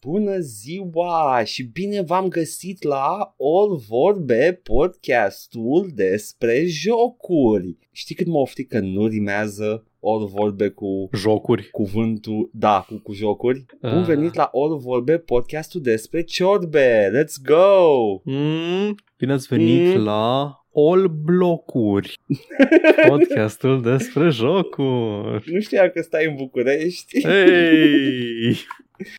Bună ziua și bine v-am găsit la All Vorbe, podcastul despre jocuri. Știi cât mă oftic că nu rimează All Vorbe cu Jocuri. cuvântul, da, cu, cu jocuri? Ah. Bun venit la All Vorbe, podcastul despre ciorbe. Let's go! Mm, bine ați venit Mm. la All Blocuri, podcastul despre jocuri. Nu știam că stai în București. Hei!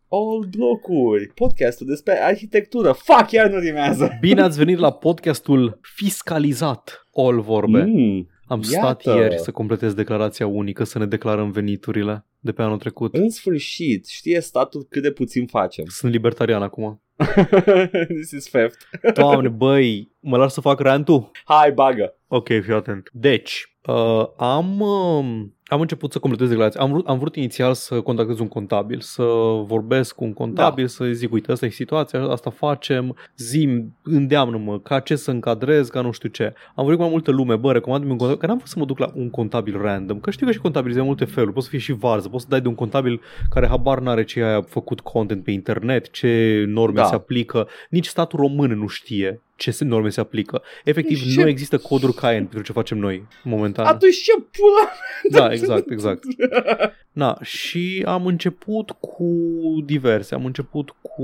All blocuri, podcastul despre arhitectură. Fuck, iar nu rimează. Bine ați venit la podcastul fiscalizat All Vorbe. Mm, Am iată. stat ieri să completez declarația unică, să ne declarăm veniturile de pe anul trecut. în sfârșit, știe statul cât de puțin facem. Sunt libertarian acum. This is theft. Doamne, băi, mă las să fac rantul? Hai, bagă. Ok, fii atent. Deci, uh, am, uh, am început să completez declarația. Am vrut, am vrut inițial să contactez un contabil, să vorbesc cu un contabil, da. să zic, uite, asta e situația, asta facem, zim, îndeamnă-mă, ca ce să încadrez, ca nu știu ce. Am vorbit cu mai multă lume, bă, recomand-mi un contabil, că n-am vrut să mă duc la un contabil random, că știu că și contabilii de multe feluri, poți să fie și varză, poți să dai de un contabil care habar n-are ce a făcut content pe internet, ce norme Da. se aplică, nici statul român nu știe ce se- norme se aplică. Efectiv, Ce- nu există coduri Cayenne pentru ce facem noi momentan. Atunci ce pula? Da, exact, exact. Na, și am început cu diverse. Am început cu...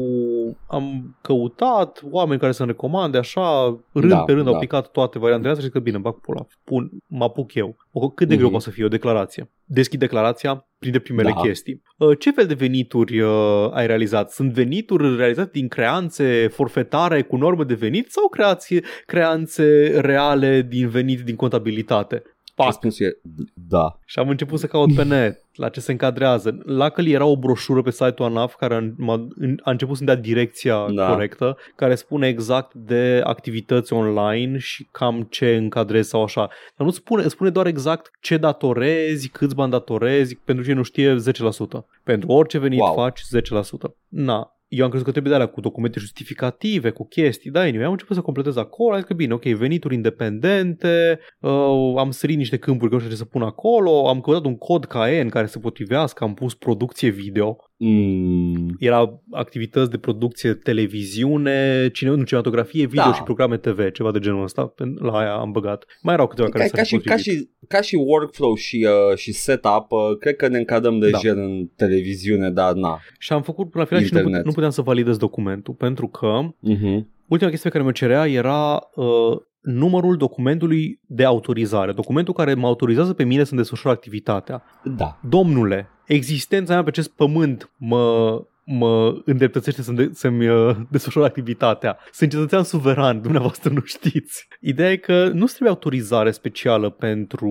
Am căutat oameni care să-mi recomande, așa, rând Da, pe rând au da. picat toate variantele astea și zic că bine, bag pula, pun, mă apuc eu. O, cât de greu Mhm. poate să fie o declarație? Deschid declarația, printre primele Da. chestii. Uh, Ce fel de venituri uh, ai realizat? Sunt venituri realizate din creanțe forfetare cu normă de venit sau creație, creanțe reale din venit din contabilitate? Pac. Răspunsul e da. Și am început să caut pe net la ce se încadrează. La că era o broșură pe site-ul ANAF care a, m-a- a început să-mi dea direcția Da. corectă, care spune exact de activități online și cam ce încadrezi sau așa. Dar nu spune, spune doar exact ce datorezi, câți bani datorezi, pentru cine nu știe 10%. Pentru orice venit Wow. faci 10%. Na, eu am crezut că trebuie de alea cu documente justificative, cu chestii, da, anyway, am început să completez acolo, am zis că bine, ok, venituri independente, uh, am sărit niște câmpuri că nu știu ce să pun acolo, am căutat un cod KN care să potrivească, am pus producție video, Mm, era activități de producție televiziune, cine, nu, cinematografie, video Da. și programe TV, ceva de genul ăsta, Pen- la aia am băgat. Mai erau câteva care ca, să ca, și, ca, și, ca și workflow și, uh, și setup, uh, cred că ne încadrăm de Da. gen în televiziune, dar na. Și am făcut până la final și nu, Internet. pute- nu puteam să validez documentul, pentru că Uh-huh. Ultima chestie pe care mi-o cerea era uh, numărul documentului de autorizare. Documentul care mă autorizează pe mine să-mi desfășor activitatea. Da. Domnule, existența mea pe acest pământ mă, mă îndreptățește să-mi, de, să-mi uh, desfășor activitatea. Sunt cetățean suveran, dumneavoastră nu știți. Ideea e că nu trebuie autorizare specială pentru,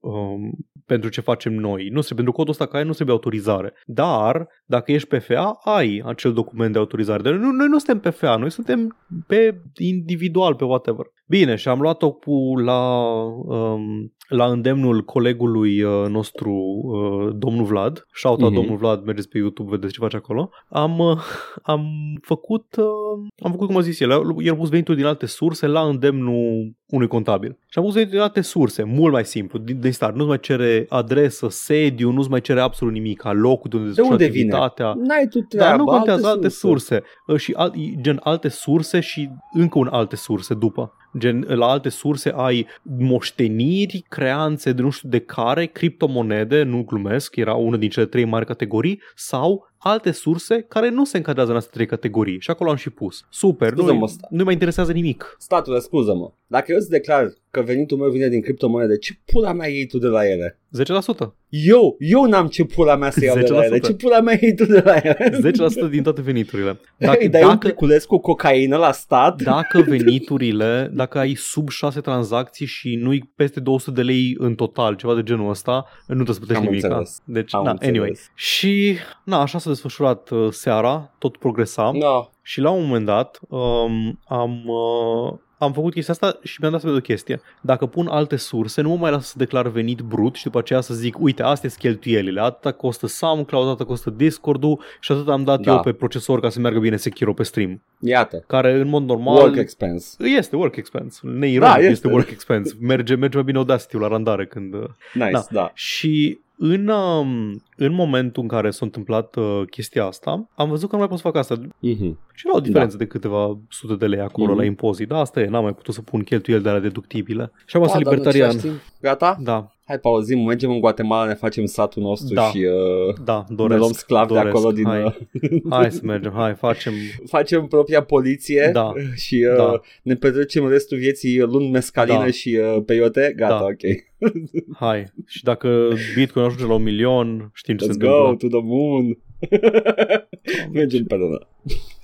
um, pentru ce facem noi. Nu trebuie, pentru codul ăsta care nu trebuie autorizare. Dar, dacă ești PFA, ai acel document de autorizare. Dar noi, noi nu suntem PFA, noi suntem pe individual, pe whatever. Bine, și am luat-o cu la, um, la îndemnul colegului uh, nostru, uh, domnul Vlad. Shout out Mhm. domnul Vlad, mergeți pe YouTube, vedeți ce face acolo. Am, uh, am făcut, uh, am făcut cum a zis el, el a pus venituri din alte surse la îndemnul unui contabil. Și am pus venituri din alte surse, mult mai simplu, din, din start. Nu-ți mai cere adresă, sediu, nu-ți mai cere absolut nimic, locul de unde De desfășoară unde vine? activitatea. N-ai tu treaba, Dar nu contează alte surse. surse. Uh, Și al, gen alte surse și încă un alte surse după. Gen la alte surse ai moșteniri, creanțe de nu știu de care, criptomonede, nu glumesc, era una din cele trei mari categorii, sau alte surse care nu se încadrează în aceste trei categorii. Și acolo am și pus. Super, nu, Scuză-mă, sta- nu mai interesează nimic. Statul, scuză-mă. Dacă eu îți declar că venitul meu vine din criptomonede, ce pula mea iei tu de la ele? 10%. Eu, eu n-am ce pula mea să iau de la ele. 10%. Ce pula mea iei tu de la ele? 10% din toate veniturile. Dacă, Dacă, dai un dacă, pliculeț cu cocaină la stat? dacă veniturile, dacă ai sub 6 tranzacții și nu-i peste 200 de lei în total, ceva de genul ăsta, nu trebuie să plătești Am nimic. înțeles. Deci, Am na, înțeles. anyway. Și, na, așa s-a desfășurat uh, seara, tot progresam No. și la un moment dat um, am, uh, am făcut chestia asta și mi-am dat seama de o chestie. Dacă pun alte surse, nu mă mai lasă să declar venit brut și după aceea să zic, uite, astea sunt cheltuielile, atâta costă SoundCloud, atâta costă Discord-ul și atât am dat Da. eu pe procesor ca să meargă bine Sekiro pe stream. Iată. Care în mod normal Work expense. este work expense. Neironic Da, este. este. este work expense. Merge, merge mai bine Audacity la randare când... uh, Nice, Da. da. Și în, um, în momentul în care s-a întâmplat uh, chestia asta, am văzut că nu mai pot să fac asta. Mhm. Și era o diferență de câteva sute de lei acolo Mhm. la impozit. Da, asta e, n-am mai putut să pun cheltuieli de alea deductibile. Și am Da, asta dar în libertarian. același timp- Gata? Da, Hai, pauzim, mergem în Guatemala, ne facem satul nostru Da. și uh, da, ne doresc. luăm sclavi de doresc. acolo din... Hai, Uh, hai să mergem, hai, facem... facem propria poliție Da. și uh, Da. ne petrecem restul vieții luând mescalină Da. și uh, peiote. Gata, Da. ok. Hai. Și dacă Bitcoin ajunge la un milion, știm ce Let's se go întâmplă. to the moon. Mergem pe lună.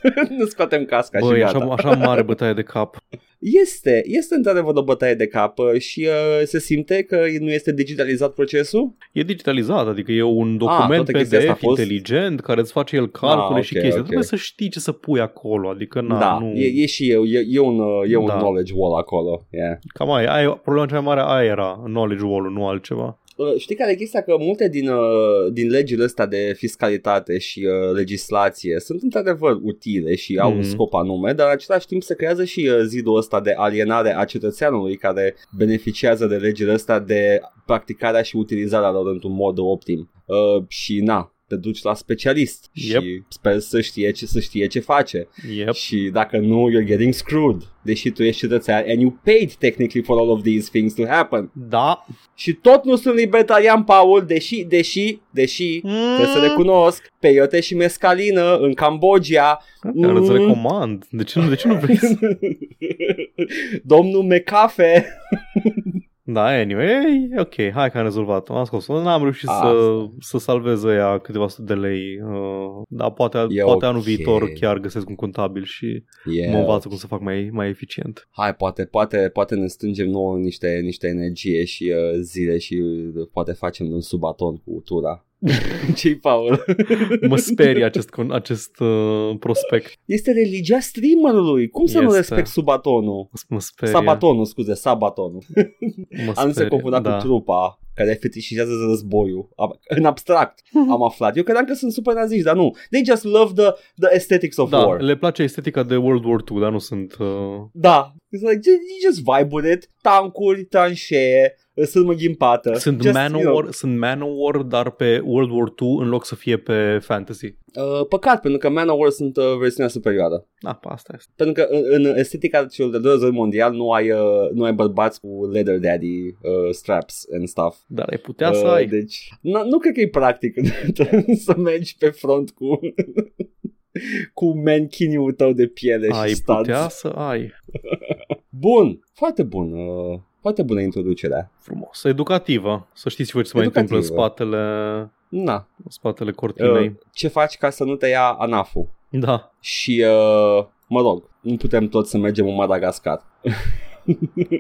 ne scoatem casca și Băi, gata. așa, așa mare bătaie de cap. Este, este într-adevăr o bătaie de cap uh, și uh, se simte că nu este digitalizat procesul. E digitalizat, adică e un document toată chestia asta a PDF fost- inteligent care îți face el calcule Ah, și ok, chestii. ok. Trebuie să știi ce să pui acolo, adică na, da, nu... e, e și eu, e, e un, uh, e un Da. knowledge wall acolo. Yeah. Cam aia, aia, problema cea mai mare aia era, knowledge wall nu altceva. Uh, Știi care e chestia? Că multe din, uh, din legile astea de fiscalitate și uh, legislație sunt într-adevăr utile și au Mhm. un scop anume, dar în același timp se creează și uh, zidul ăsta de alienare a cetățeanului care beneficiază de legile astea de practicarea și utilizarea lor într-un mod optim. Uh, și na, te duci la specialist Yep. și sper să știe ce, să știe ce face. Yep. Și dacă nu, you're getting screwed. Deși tu ești cetățean and you paid technically for all of these things to happen. Da. Și tot nu sunt libertarian, Paul, deși, deși, deși, trebuie să recunosc, peiote și mescalină în Cambodgia. Care îți Mm. recomand. De ce nu, de ce nu vrei să... Domnul Mecafe. Da, anyway, ok, hai că am rezolvat. Am scos. N-am reușit să, Asta. să salvez ea câteva sute de lei. Uh, dar poate, E poate anul ok. viitor chiar găsesc un contabil și Yeah. mă învață cum să fac mai, mai eficient. Hai, poate, poate, poate ne strângem nouă niște, niște energie și uh, zile și uh, poate facem un subaton cu tura. Ce-i, Paul? Mă sperie acest, con- acest uh, prospect. Este religia streamerului. Cum să nu Este. respect subatonul? Mă sperie. Sabatonul, scuze, sabatonul. Mă Am se sperie, confunda da. cu trupa care fetișizează războiul. Am- În abstract am aflat. Eu credeam că sunt super naziști, dar nu. They just love the, the aesthetics of Da, war. le place estetica de World War II, dar nu sunt... Uh... Da. It's like, you you just vibe with it. Tancuri, tranșee, sunt ghimpată. Sunt just, Manowar, You sunt Manowar, dar pe World War II în loc să fie pe fantasy. know, uh, păcat, pentru că Manowar sunt uh, versiunea superioară. Da, pe asta este. Pentru că în, în estetica celor de 2 război mondial nu ai, uh, nu ai bărbați cu leather daddy uh, straps and stuff. Dar ai putea să ai. Deci, nu, nu cred că e practic să mergi pe front cu cu manchiniul tău de piele Ai și studs. putea să ai. Bun, foarte bun. Uh, foarte bună introducerea. Frumos. Educativă. Să știți voi ce se mai întâmplă în Educativă. spatele, Na, în spatele cortinei. uh, ce faci ca să nu te ia anaful? Da. Și, uh, mă rog, nu putem toți să mergem în Madagascar.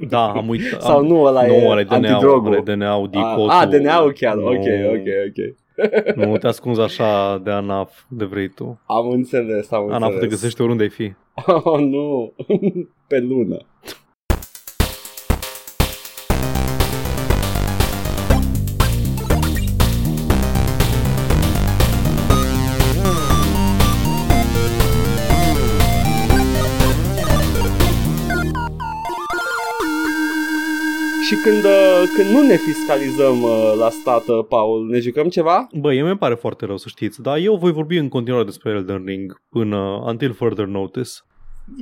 Da, am uitat. Sau am, nu, ăla nu, e ăla e DNA-ul, antidrogul. ăla e DNA-ul, A, dicotul. a, DNA-ul chiar, Nu, ok, ok, ok. Nu te ascunzi așa de ANAF de vrei tu. Am înțeles, am înțeles. ANAF te găsește oriunde ai fi. Oh, nu, pe lună. Și când, uh, când nu ne fiscalizăm uh, la stat, uh, Paul, ne jucăm ceva? Băi, mie mi pare foarte rău să știți, dar eu voi vorbi în continuare despre Elden Ring până until further notice.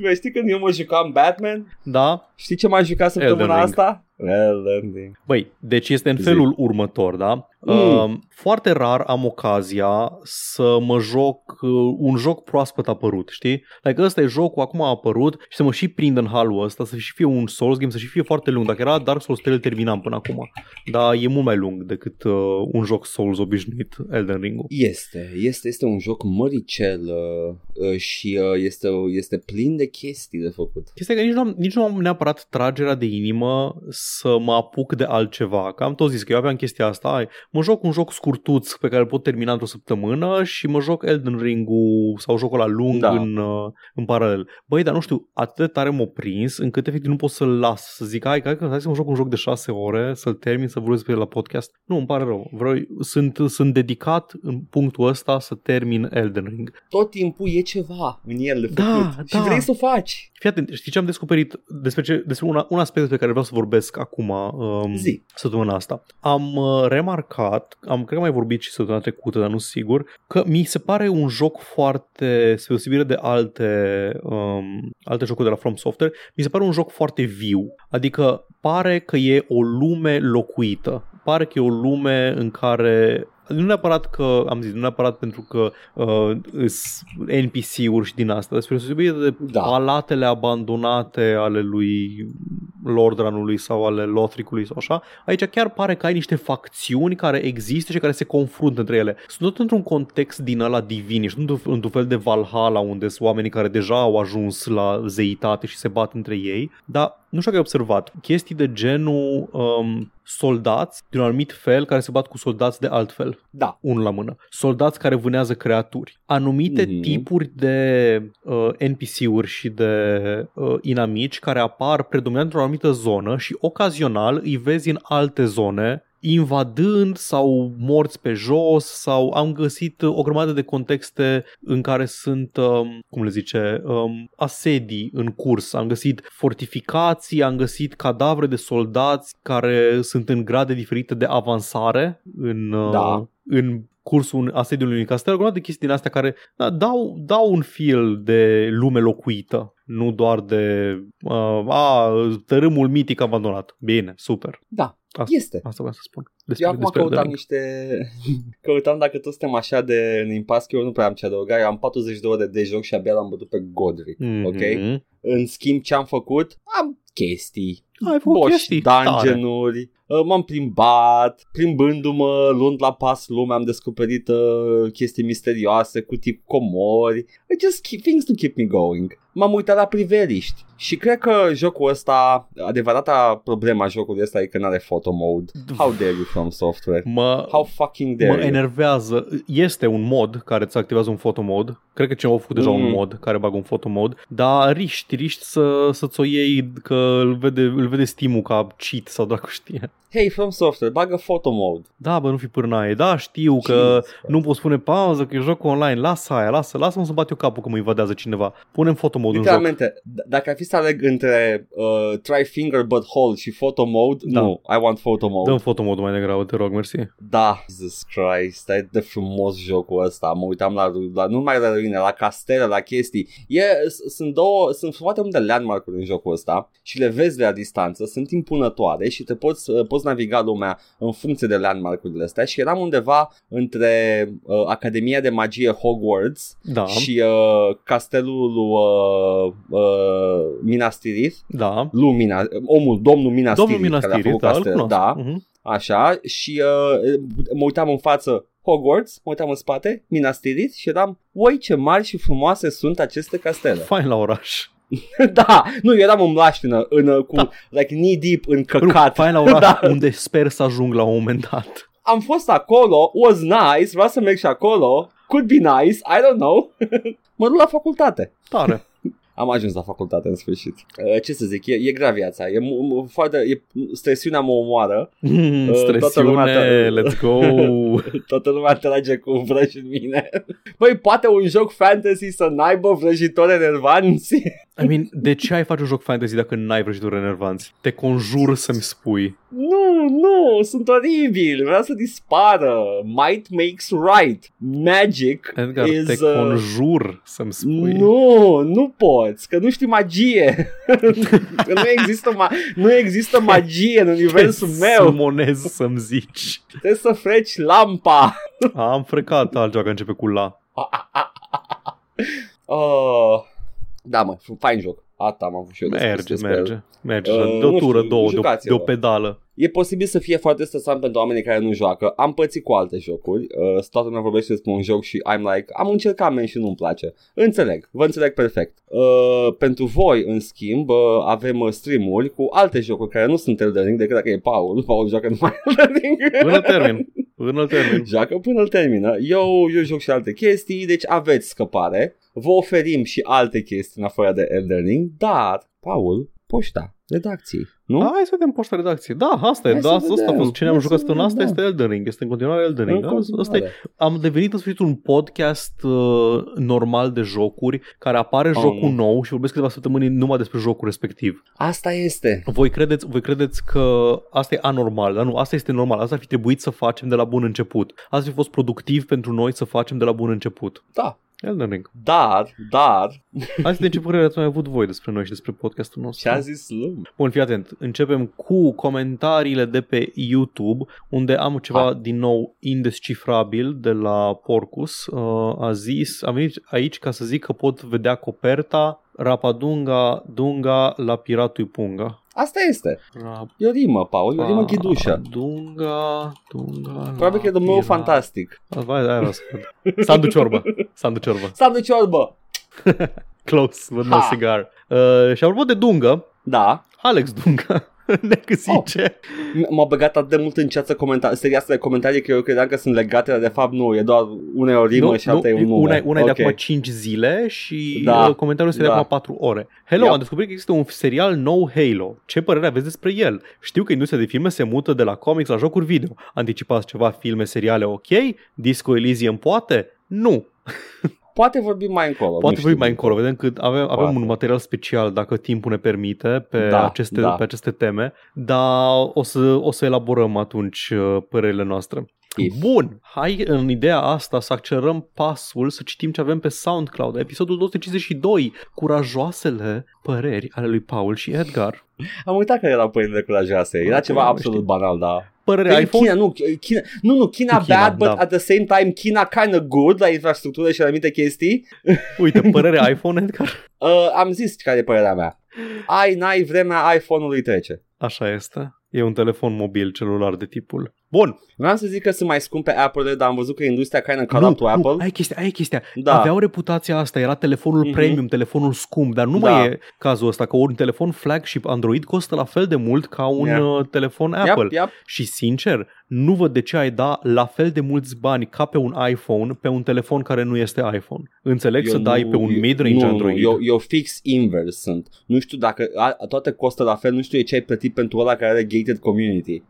Bă, știi când eu mă jucam Batman? Da? Știi ce m-am jucat săptămâna Elden Ring. asta? Elden Ring. Băi, deci este în Zi. felul următor, da? Mm. Uh, foarte rar am ocazia să mă joc uh, un joc proaspăt apărut, știi? Like ăsta e jocul, acum a apărut și să mă și prind în halul ăsta, să și fie un Souls game, să și fie foarte lung. Dacă era Dark Souls 3, îl terminam până acum. Dar e mult mai lung decât uh, un joc Souls obișnuit, Elden Ring-ul. Este, este, este un joc măricel uh, uh, și uh, este, este plin de chestii de făcut. Chestia e că nici nu, am, nici nu am neapărat tragerea de inimă să mă apuc de altceva. Că am tot zis că eu aveam chestia asta. Ai, mă joc un joc scurtuț pe care îl pot termina într-o săptămână și mă joc Elden Ring-ul sau jocul la lung Da. în, uh, în paralel. Băi, dar nu știu, atât de tare m-a prins încât efectiv nu pot să-l las. Să zic, hai, hai, hai să mă joc un joc de șase ore, să-l termin, să vorbesc pe el la podcast. Nu, îmi pare rău. Vreau, sunt, sunt dedicat în punctul ăsta să termin Elden Ring. Tot timpul e ceva în el de făcut Da, și da. vrei să o faci. Fii atent, știi ce am descoperit despre, ce, despre una, un aspect despre care vreau să vorbesc acum um, Zi. săptămâna asta. Am uh, remarcat, am cred că am mai vorbit și săptămâna trecută, dar nu sigur, că mi se pare un joc foarte, spre deosebire de alte, um, alte jocuri de la From Software, mi se pare un joc foarte viu. Adică pare că e o lume locuită. Pare că e o lume în care nu neapărat că, am zis, nu neapărat pentru că uh, NPC-uri și din asta, despre deosebire de da. palatele abandonate ale lui Lordranului sau ale Lothricului sau așa, aici chiar pare că ai niște facțiuni care există și care se confruntă între ele. Sunt tot într-un context din ăla divin, și nu într-un fel de Valhalla unde sunt oamenii care deja au ajuns la zeitate și se bat între ei, dar nu știu că ai observat, chestii de genul um, soldați din un anumit fel care se bat cu soldați de alt fel. Da. Unul la mână. Soldați care vânează creaturi. Anumite mm-hmm. tipuri de uh, NPC-uri și de uh, inamici care apar predominant într-o anumită zonă și ocazional îi vezi în alte zone invadând sau morți pe jos sau am găsit o grămadă de contexte în care sunt, um, cum le zice, um, asedii în curs. Am găsit fortificații, am găsit cadavre de soldați care sunt în grade diferite de avansare în, uh, da. în cursul asediului unui castel, o de chestii din astea care da, dau, dau un feel de lume locuită, nu doar de uh, a, tărâmul mitic abandonat. Bine, super. Da, Asta, este. Asta vreau să spun. Despre, eu acum despre căutam niște... căutam dacă toți suntem așa de în impas, că eu nu prea am ce adăuga. Eu am 40 de ore de joc și abia l-am bătut pe Godric. Mm-hmm. Ok? În schimb, ce am făcut? Am chestii. Ai făcut Boși, chestii dungeon-uri. Uh, m-am plimbat, plimbându-mă, luând la pas lumea, am descoperit uh, chestii misterioase cu tip comori. It just keep, things to keep me going. M-am uitat la priveliști și cred că jocul ăsta, adevărata problema jocului ăsta e că n-are photo mode. How dare you from software? Mă, How fucking dare mă you? enervează. Este un mod care îți activează un photo mode. Cred că cineva a făcut deja mm. un mod care bagă un photo mode. Dar riști, riști să, să-ți o iei că îl vede, îl vede Steam-ul ca cheat sau dracu știe. Hey, From Software, bagă photo mode. Da, bă, nu fi pârnaie. Da, știu că Jesus, nu poți pune pauză, că e joc online. Lasă aia, lasă, lasă-mă să bat eu capul că mă invadează cineva. Punem photo mode în joc. Literalmente, d- dacă ar fi să aleg între uh, Try Finger But Hold și Photo Mode, Da. nu, I want Photo Mode. Dăm photo mode mai degrabă, te rog, mersi. Da, Jesus Christ, e de frumos jocul ăsta. Mă uitam la, la nu numai la ruine, la castele, la chestii. E, s- sunt două, sunt foarte multe landmark-uri în jocul ăsta și le vezi de la distanță, sunt impunătoare și te poți, uh, poți naviga lumea în funcție de landmark-urile astea și eram undeva între uh, Academia de Magie Hogwarts Da, și uh, castelul lui uh, uh, Minas Tirith, da. lui Mina, omul, domnul Minas Domnul Tirith, Minas care a Tirith, făcut da, îl castel, cunosc. da, Mhm. așa, și uh, mă uitam în față Hogwarts, mă uitam în spate, Minas Tirith și eram, oi ce mari și frumoase sunt aceste castele. Fain la oraș. da, nu, eu eram în mlaștină, în, uh, cu, Da. like knee deep în Nu, căcat. fain la oraș Da. unde sper să ajung la un moment dat. Am fost acolo, was nice, vreau să merg și acolo, could be nice, I don't know. mă duc la facultate. Tare. Am ajuns la facultate în sfârșit. Uh, Ce să zic, e, e grea viața, e, mu- mu- foarte, e, stresiunea mă omoară, Mm, Uh, toată lumea Stresiune, ta- let's go. toată lumea trage cu vrăji în mine. Băi, poate un joc fantasy să n-aibă vrăjitori enervanți? I mean, de ce ai face un joc fantasy dacă n-ai vrăjituri enervanți? Te conjur să-mi spui. Nu, nu, sunt oribili, vreau să dispară. Might makes right. Magic Edgar, is... te uh, conjur să-mi spui. Nu, nu poți, că nu știi magie. că nu există, ma- nu există magie în universul meu. Sumonez să-mi zici. Trebuie să freci lampa. Am frecat altceva că începe cu la. Oh, da, mă, fain joc. Asta am avut și eu de spus Merge, despre el. merge. Merge. Uh, de o nu tură, știu, două, de o, jucați-vă. de o pedală. E posibil să fie foarte stresant pentru oamenii care nu joacă. Am pățit cu alte jocuri. Uh, toată lumea vorbește despre un joc și I'm like, am încercat men și nu-mi place. Înțeleg, vă înțeleg perfect. Uh, pentru voi, în schimb, uh, avem uh, stream-uri cu alte jocuri care nu sunt Elden Ring decât dacă e Paul. Paul joacă numai Elden Ring. Până termin. Până termin. Joacă până îl termină. Eu, eu joc și alte chestii, deci aveți scăpare. Vă oferim și alte chestii în afară de Elden Ring, dar, Paul, Poșta redacției, nu? Hai să vedem poșta redacție. Da, asta e. Hai Da, să asta, asta a vedem. fost. Ce ne-am Hai să jucat în vedem, asta da. este Elden Ring. Este în continuare Elden Ring. În Asta, asta e. continuare. Am devenit în sfârșit un podcast uh, normal de jocuri care apare Oh, jocul nu. nou și vorbesc câteva săptămâni numai despre jocul respectiv. Asta este. Voi credeți, voi credeți că asta e anormal, dar nu, asta este normal. Asta ar fi trebuit să facem de la bun început. Asta ar fi fost productiv pentru noi să facem de la bun început. Da. Elden Ring. Dar, dar, Hai să vedem ce părere ați mai avut voi despre noi și despre podcastul nostru. ce a zis lumea? Bun, fii atent. Începem cu comentariile de pe YouTube, unde am ceva Hai. din nou indescifrabil de la Porcus. Uh, a zis, am venit aici ca să zic că pot vedea coperta Rapadunga, Dunga la Piratui Punga. Asta este. E o rimă, Paul, e o rimă ghidușă. Dunga, Dunga Probabil că e de meu fantastic. Vai, hai, hai, să văd. Sandu Ciorbă. Sandu Ciorbă. Sam de ciorbă. Close, with no Ha. cigar. Uh, și apropo de Dunga, Da. Alex Dunga ne zice M- M-a băgat atât de mult în ceață comenta- seria asta de comentarii că eu credeam că sunt legate, dar de fapt nu, e doar una e o rimă și alta e un nume. Una, una Ok. e de acum 5 zile și Da, da, comentariul este de da. acum 4 ore. Hello, Yep. am descoperit că există un serial nou Halo. Ce părere aveți despre el? Știu că industria de filme se mută de la comics la jocuri video. Anticipați ceva filme, seriale ok? Disco Elysium poate? Nu. Poate vorbim mai încolo. Poate nu vorbim știu. mai încolo. Vedem că avem, avem Poate. un material special, dacă timpul ne permite, pe, Da, aceste, da. pe aceste teme. Dar o să, o să elaborăm atunci uh, părerile noastre. If. Bun, hai în ideea asta să accelerăm pasul, să citim ce avem pe SoundCloud. Episodul 252, curajoasele păreri ale lui Paul și Edgar. Am uitat că erau părinile curajoase. Era Acum ceva nu absolut știu. banal, da. Părere Păi, iPhone? China, nu, China, nu, nu, China Cu China, bad, but da. at the same time China kind of good la infrastructură și la anumite chestii. Uite, părere iPhone, Edgar? Uh, am zis care e părerea mea. Ai, n-ai, vremea iPhone-ului trece. Așa este. E un telefon mobil celular de tipul. Bun. Vreau să zic că sunt mai scumpe Apple, dar am văzut că industria kind of caught up to Apple. ai chestia, ai chestia. Da. Aveau reputația asta, era telefonul Mhm. premium, telefonul scump, dar nu Da. mai e cazul ăsta, că un telefon flagship Android costă la fel de mult ca un Yeah. uh, telefon Apple. Yep, yep. Și sincer, nu văd de ce ai da la fel de mulți bani ca pe un iPhone pe un telefon care nu este iPhone. Înțeleg Eu să dai nu- pe un eu- mid-range nu, Android. Nu, eu, eu fix invers sunt. Nu știu dacă a, toate costă la fel, nu știu ce ai plătit pentru ăla care are gated community.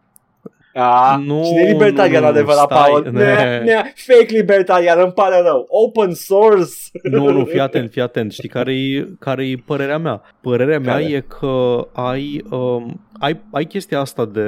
A, Nu, cine e libertarian nu, nu, adevărat, stai, Paul? ne. Ne, ne, fake libertarian, îmi pare rău. Open source. Nu, nu, fii atent, fii atent. Știi care-i, care-i părerea mea? Părerea mea Care? e că ai, um, ai, ai chestia asta de...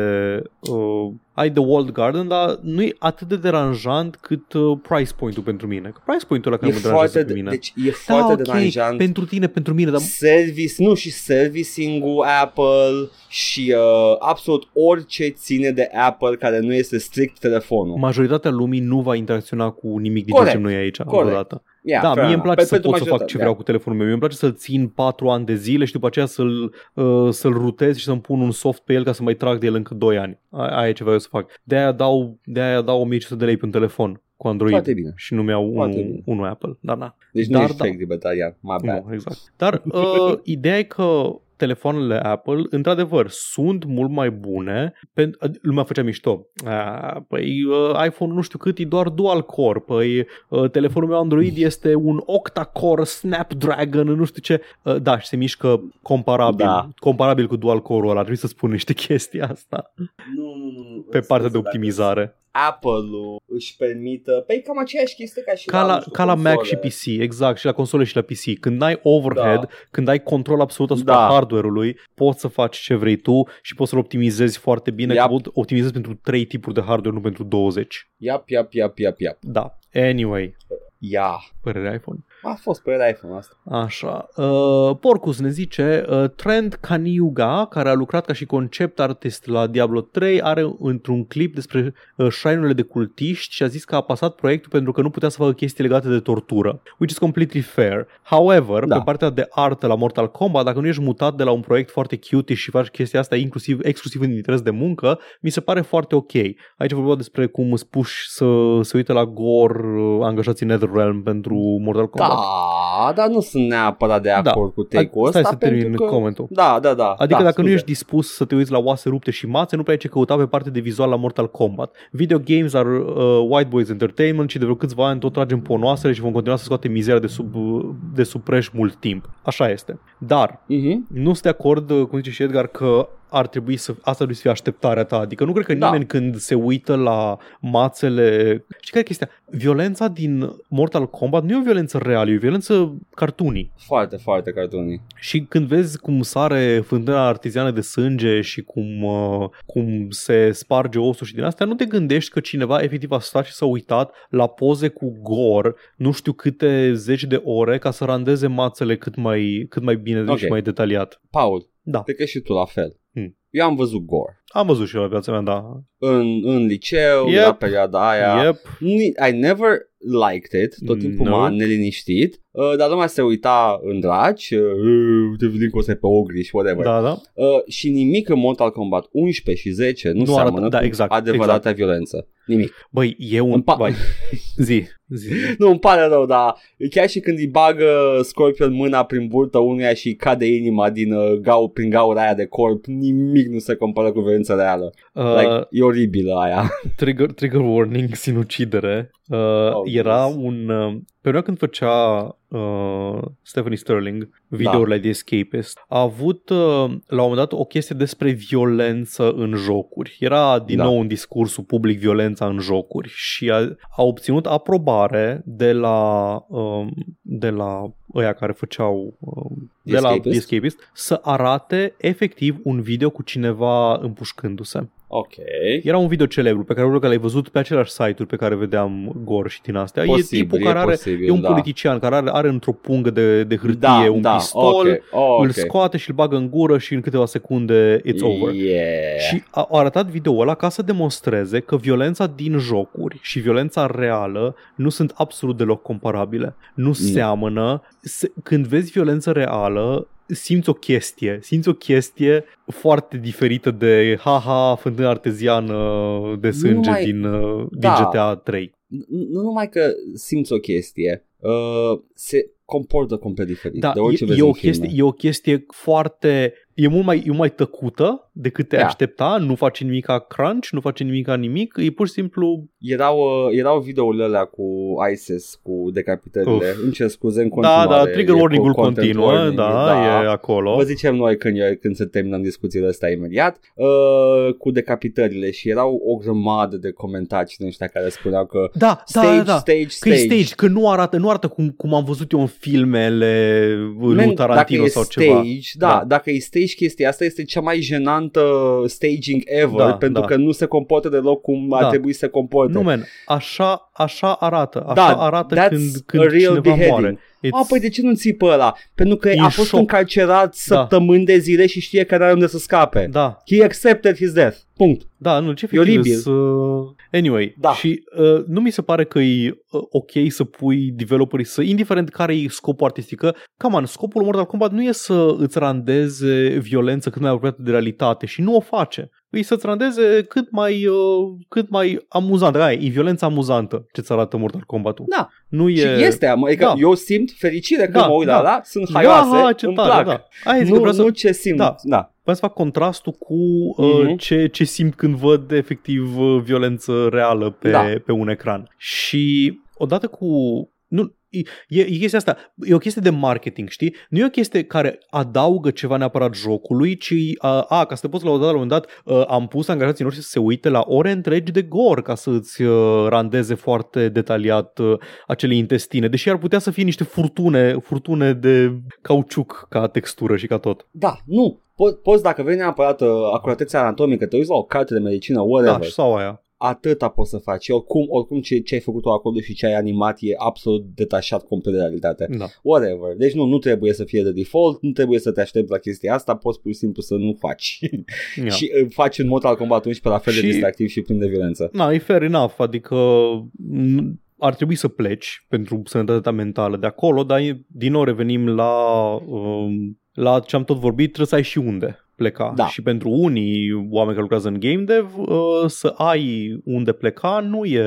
Uh, ai The Walled Garden, dar nu e atât de deranjant cât uh, price point-ul pentru mine. Că price point-ul ăla care E mă deranjează foarte, pe de, mine. deci e da, foarte ok, deranjant. pentru tine, pentru mine, dar Service, nu și servicing-ul Apple și uh, absolut orice ține de Apple care nu este strict telefonul. majoritatea lumii nu va interacționa cu nimic din Corect, ce noi aici corect. vreodată. Yeah, da, fair mie îmi enough. place Pe- să pentru pot să fac majoritate, ce vreau cu telefonul meu. Mie îmi place să-l țin 4 ani de zile și după aceea să-l, uh, să-l rutez și să-mi pun un soft pe el ca să mai trag de el încă 2 ani. A- Aia e ce vreau eu să fac. De-aia dau, de-aia dau 1500 de lei pe un telefon cu Android Foarte bine. și nu mi-au Foarte unul, bine. unul Apple. Dar na. Deci Dar nu ești da. fake libertarian. My bad. Nu, exact. Dar uh, ideea e că telefoanele Apple, într-adevăr, sunt mult mai bune. Pentru, lumea făcea mișto. A, păi uh, iPhone nu știu cât, e doar dual core. Păi uh, telefonul meu Android este un octa-core Snapdragon, nu știu ce. Uh, da, și se mișcă comparabil, Da. comparabil cu dual core-ul ăla. Trebuie să spun niște chestii asta Nu, nu, nu. pe partea de optimizare. Apple-ul își permită, pe cam aceeași chestie ca și Ca la, nu știu, ca la Mac și console. PC, exact, și la console și la PC. Când ai overhead, Da. când ai control absolut asupra Da. hardware-ului, poți să faci ce vrei tu și poți să-l optimizezi foarte bine. Yep. Că pot optimizezi pentru 3 tipuri de hardware, nu pentru 20. Yap, yap, yap, yap, yap. Da. Anyway, Ia. părerea iPhone. A fost pe iPhone asta. Așa. Uh, Porcus ne zice uh, Trent Kaniuga, care a lucrat ca și concept artist la Diablo 3, are într-un clip despre uh, shrine-urile de cultiști și a zis că a pasat proiectul pentru că nu putea să facă chestii legate de tortură, which is completely fair. However, Da. pe partea de artă la Mortal Kombat, dacă nu ești mutat de la un proiect foarte cute și faci chestia asta inclusiv, exclusiv în interes de muncă, mi se pare foarte ok. Aici vorba despre cum îți puși să se uite la gore uh, angajații NetherRealm pentru Mortal Kombat. Da, Da, dar nu sunt neapărat de Da. acord cu take-ul Stai ăsta să termin pentru că... comentul. Da, da, da. Adică da, dacă nu scuze. ești dispus să te uiți la oase rupte și mațe, nu prea ai ce căuta pe partea de vizual la Mortal Kombat. Video games are uh, White Boys Entertainment și de vreo câțiva ani tot tragem ponoasele și vom continua să scoatem mizeria de sub, de sub preș mult timp. Așa este. Dar Mhm. nu sunt de acord, uh, cum zice și Edgar, că ar trebui să, asta trebuie să fie așteptarea ta. Adică nu cred că Da. nimeni când se uită la mațele... Și care e chestia? Violența din Mortal Kombat nu e o violență reală, e o violență cartunii. Foarte, foarte cartunii. Și când vezi cum sare fântâna artiziană de sânge și cum, uh, cum se sparge osul și din astea, nu te gândești că cineva efectiv a stat și s-a uitat la poze cu gor nu știu câte zeci de ore ca să randeze mațele cât mai, cât mai bine Ok. și mai detaliat. Paul, Da. cred că și tu la fel. Hmm. Eu am văzut gore. Am văzut și eu la viața mea, da. În, în liceu, Yep. la perioada aia. Yep. Ni- I never liked it, tot timpul No. m-a neliniștit, uh, dar lumea se uita în draci, uh, uite vedem că o să pe ogri și whatever. Da, da. Uh, și nimic în Mortal Kombat 11 și 10 nu, Nu seamănă arată- da, cu exact, adevărata violență. Nimic. Băi, e un... Îmi pa- Băi, zi, zi. Nu, îmi pare rău, dar chiar și când îi bagă Scorpion mâna prin burtă unuia și cade inima din uh, gau, prin gaura aia de corp, nimic nu se compară cu violența reală. Uh, Like, e oribilă aia. trigger, trigger warning, sinucidere. Uh, Oh, era yes. un... Uh, perioada când făcea uh, Stephanie Sterling videourile de Escapist, a avut uh, la un moment dat o chestie despre violență în jocuri. Era din Da. nou în discursul public violența în jocuri și a, a obținut aprobare de la um, de la ăia care făceau um, de la Escapist? Escapist să arate efectiv un video cu cineva împușcându-se. Ok. Era un video celebru pe care probabil că l-ai văzut pe același site-uri pe care vedeam Gore și din astea. Posibil, e tipul care are, posibil, e un da. politician care are, are într-o pungă de, de hârtie da, un da, pistol, ok, oh, îl ok. scoate și îl bagă în gură și în câteva secunde it's over. Yeah. Și a a arătat video ăla ca să demonstreze că violența din jocuri și violența reală nu sunt absolut deloc comparabile. Nu seamănă. Se, când vezi violență reală, simți o chestie, simți o chestie foarte diferită de haha, fântână arteziană de sânge numai- din, uh, din da. GTA 3. nu numai că simți o chestie, uh, se comportă complet diferit Da, de orice e, vezi e, o în filme. chestie, e o chestie foarte... E mult mai, e mult mai tăcută decât te Da. aștepta, nu face nimic ca crunch, nu face nimic ca nimic, e pur și simplu Erau, uh, erau videourile alea cu ISIS, cu decapitările. Uf. Îmi cer scuze în Da, continuare. da, trigger e warning-ul content continuă, warning, da, e acolo. Vă zicem noi când, e, când să terminăm discuțiile astea imediat uh, cu decapitările și erau o grămadă de comentarii din ăștia care spuneau că Da, stage, da, da, da. stage, Că stage. e stage, că nu arată, nu arată cum, cum am văzut eu în filmele lui Man, Tarantino dacă e sau stage, ceva. Da, Da. dacă e stage chestia asta este cea mai jenantă staging ever Da, pentru da. că nu se comportă deloc cum ar Da. trebui să se comporte. Nu, man, așa, așa arată. Așa Da, arată that's când, a când real cineva beheading. moare. It's, A, păi de ce nu ții pe ăla? Pentru că E a fost șoc. încarcerat săptămâni de zile și știe că n-are unde să scape. Da, He accepted his death. Punct. da, nu, ce E oribil. Să... Anyway, Da. și uh, nu mi se pare că e uh, ok să pui developerii să, indiferent care e scopul artistic, că, come on, scopul Mortal Kombat nu e să îți randeze violență cât mai apropiată de realitate și nu o face. Îi să-ți randeze cât mai, uh, cât mai amuzantă. Aia, e violența amuzantă ce-ți arată Mortal Kombat-ul. Da. Nu Și e... este, am- adică Da. eu simt fericire când Da, mă uit da. la ăla, sunt Da, haioase, ha, ce îmi tare, plac. da. Aia zic Nu, că vreau să, nu ce simt. Da. da. vreau să fac contrastul cu uh, Mhm. ce, ce simt când văd efectiv uh, violență reală pe, Da. pe un ecran. Și odată cu... Nu, e, e, e chestia asta, e o chestie de marketing, știi? Nu e o chestie care adaugă ceva neapărat jocului, ci, a, a ca să te poți la un dat, la un moment dat, uh, am pus angajații noștri să se uite la ore întregi de gor ca să îți uh, randeze foarte detaliat uh, acele intestine, deși ar putea să fie niște furtune, furtune de cauciuc ca textură și ca tot. Da, nu. Po- poți, dacă vrei neapărat uh, acuratețea anatomică, te uiți la o carte de medicină, whatever, Da, și sau aia. Atâta poți să faci. Și Oricum, oricum ce, ce ai făcut tu acolo și ce ai animat e absolut detașat complet de realitate. Da. Whatever. Deci nu, nu trebuie să fie de default, nu trebuie să te aștepți la chestia asta, poți pur și simplu să nu faci. Ia. și uh, faci în Mortal Kombat 11 la fel de Și- distractiv și plin de violență. Na, e fair enough, adică m, ar trebui să pleci pentru sănătatea mentală de acolo, dar e- din nou revenim la, um, la ce am tot vorbit, trebuie să ai și unde pleca. Da. Și pentru unii oameni care lucrează în game dev, uh, să ai unde pleca nu e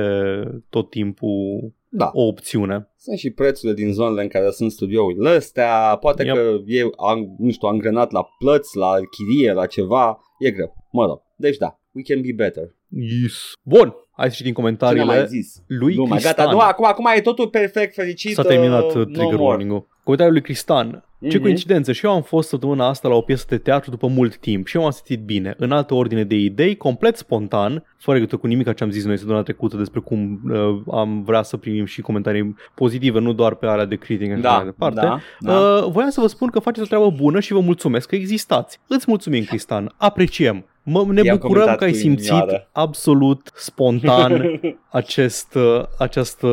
tot timpul Da. o opțiune. Sunt și prețurile din zonele în care sunt studiourile astea, poate Yep. că e, an- nu știu, angrenat la plăți, la chirie, la ceva, e greu. Mă rog, deci da, we can be better. Yes. Bun, hai să citim Ce ne mai comentariile zis? lui Lumea, Cristan. gata, nu, acum, acum e totul perfect, fericit. S-a terminat uh, uh, no trigger more. warning-ul. Comentariul lui Cristan. Ce Mhm. coincidență, și eu am fost săptămâna asta la o piesă de teatru după mult timp și eu am simțit bine, în altă ordine de idei, complet spontan, fără legătură cu nimic ce am zis noi săptămâna trecută despre cum uh, am vrea să primim și comentarii pozitive, nu doar pe alea de critic și așa Da, mai departe. da, da. Uh, voiam să vă spun că faceți o treabă bună și vă mulțumesc că existați. Îți mulțumim, Cristan, apreciem. Mă, ne I-am bucurăm comentat că ai cu simțit inimioară. absolut spontan acest, uh, această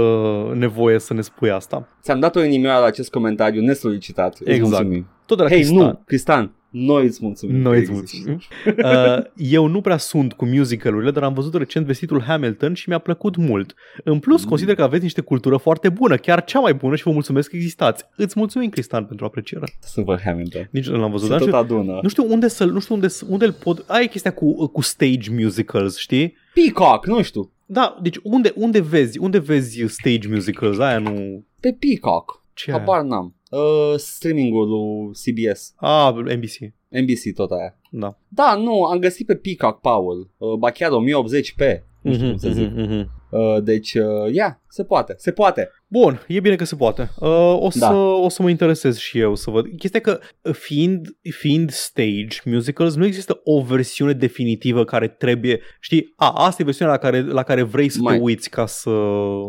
nevoie să ne spui asta. Ți-am dat o inimioară la acest comentariu nesolicitat. Îți Exact. mulțumim. Tot de la Hei, Cristan. nu, Cristan, noi îți mulțumim. Noi că îți existi. mulțumim. Uh, eu nu prea sunt cu musicalurile, dar am văzut recent vestitul Hamilton și mi-a plăcut mult. În plus, Mm. consider că aveți niște cultură foarte bună, chiar cea mai bună și vă mulțumesc că existați. Îți mulțumim, Cristan, pentru apreciere. Să văd Hamilton. Nici nu l-am văzut, Se dar nu tot știu, adună. nu știu unde să nu știu unde, să- unde îl pot... Aia e chestia cu, cu stage musicals, știi? Peacock, nu știu. Da, deci unde, unde vezi, unde vezi stage musicals? Aia nu... Pe Peacock. Ce e aia? Habar n-am. Uh, streamingul lui CBS. Ah, NBC. NBC tot aia. Da. Da, nu, am găsit pe Peacock, Paul. Uh, ba chiar 1080p. Nu știu cum să zic. Mhm, mhm. Uh, deci, uh, yeah, se poate, se poate. Bun, e bine că se poate. Uh, o, să, Da. o să mă interesez și eu să văd. Chestia că uh, fiind, fiind stage musicals, nu există o versiune definitivă care trebuie, știi, a, asta e versiunea la care, la care vrei să Mai. te uiți ca să...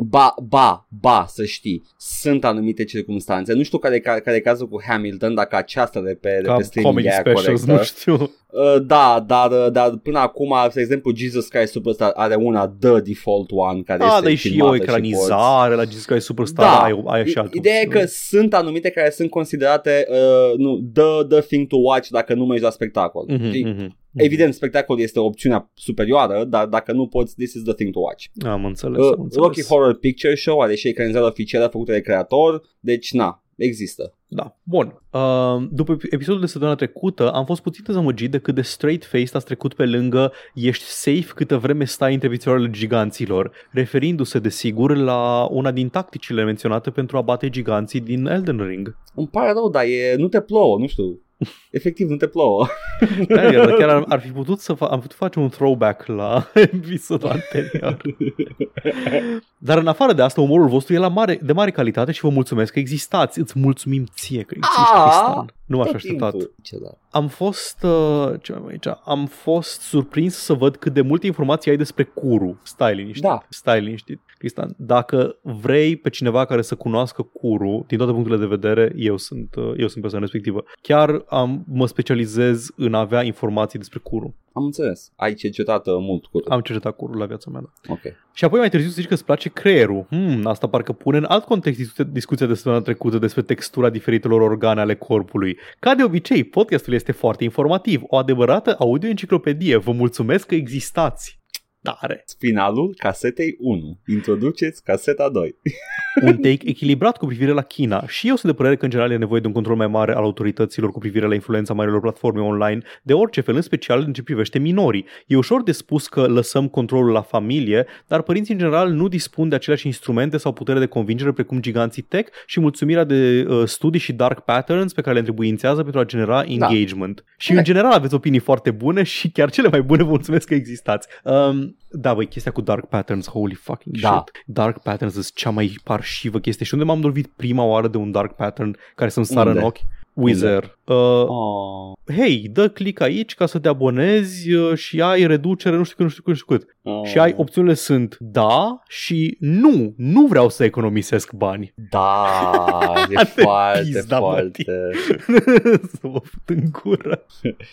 Ba, ba, ba, să știi, sunt anumite circunstanțe. Nu știu care, e ca- care e cazul cu Hamilton, dacă aceasta de pe, de Ca pe streaming comedy e aia specials, corectă. nu știu. Uh, da, dar, uh, dar până acum, de exemplu, Jesus Christ Superstar are una, the default one, care Da, este dar e și o filmată ecranizare la Jesus Christ Superstar, Da. ai, ai și altă Ideea e opțiune. că sunt anumite care sunt considerate uh, nu, the, the thing to watch dacă nu mergi la spectacol. Mhm, Știi? mhm. Evident, spectacolul este opțiunea superioară, dar dacă nu poți, this is the thing to watch. Am înțeles, Uh, am înțeles. Rocky Horror Picture Show are și ecranizare oficială făcută de creator, deci na, există. Da, bun. Uh, după episodul de săptămâna trecută am fost puțin dezamăgit de cât de straight-faced ați trecut pe lângă ești safe câtă vreme stai între picioarele giganților, referindu-se desigur la una din tacticile menționate pentru a bate giganții din Elden Ring. Îmi pare rău, dar e, nu te plouă, nu știu. Efectiv, nu te plouă. Da, iar chiar ar, ar fi putut să fa- am putut face un throwback la episodul anterior. Dar în afară de asta, umorul vostru e la mare, de mare calitate și vă mulțumesc că existați. Îți mulțumim ție că existi, Ah, Cristian. Nu m-aș Tot așteptat. timpul. Ce da. Am fost, uh, ce mai aici? Am fost surprins să văd cât de multe informații ai despre Curu. Stai liniștit. Da. Stai liniștit. Cristian, dacă vrei pe cineva care să cunoască Curu, din toate punctele de vedere, eu sunt, uh, eu sunt persoana respectivă. Chiar am, mă specializez în a avea informații despre Curu. Am înțeles. Ai cercetat uh, mult cu Am cercetat Curu la viața mea. Da. Ok. Și apoi mai târziu zici că îți place creierul. Hmm, asta parcă pune în alt context discuția, discuția de săptămâna trecută despre textura diferitelor organe ale corpului. Ca de obicei, podcastul este foarte informativ, o adevărată audio-enciclopedie. Vă mulțumesc că existați. Tare! Finalul casetei 1. Introduceți caseta 2. Un take echilibrat cu privire la China și eu sunt de părere că în general e nevoie de un control mai mare al autorităților cu privire la influența marilor platforme online de orice fel, în special în ce privește minorii. E ușor de spus că lăsăm controlul la familie, dar părinții în general nu dispun de aceleași instrumente sau putere de convingere precum giganții tech și mulțumirea de uh, studii și dark patterns pe care le întrebuințează pentru a genera engagement. Și în Corect. general aveți opinii foarte bune și chiar cele mai bune vă mulțumesc că existați. Um, da, băi, chestia cu dark patterns, holy fucking Da. shit. Dark patterns sunt cea mai parșivă chestie. Și unde m-am lovit prima oară de un dark pattern care să-mi sară Unde? în ochi? Wither. Uh, Oh. hei, dă click aici ca să te abonezi uh, și ai reducere, nu știu cât, nu știu cât, nu știu cât. Oh. Și ai opțiunile sunt da și nu. Nu vreau să economisesc bani. Da, e De foarte, pizda, mă, foarte... să mă fut în gură.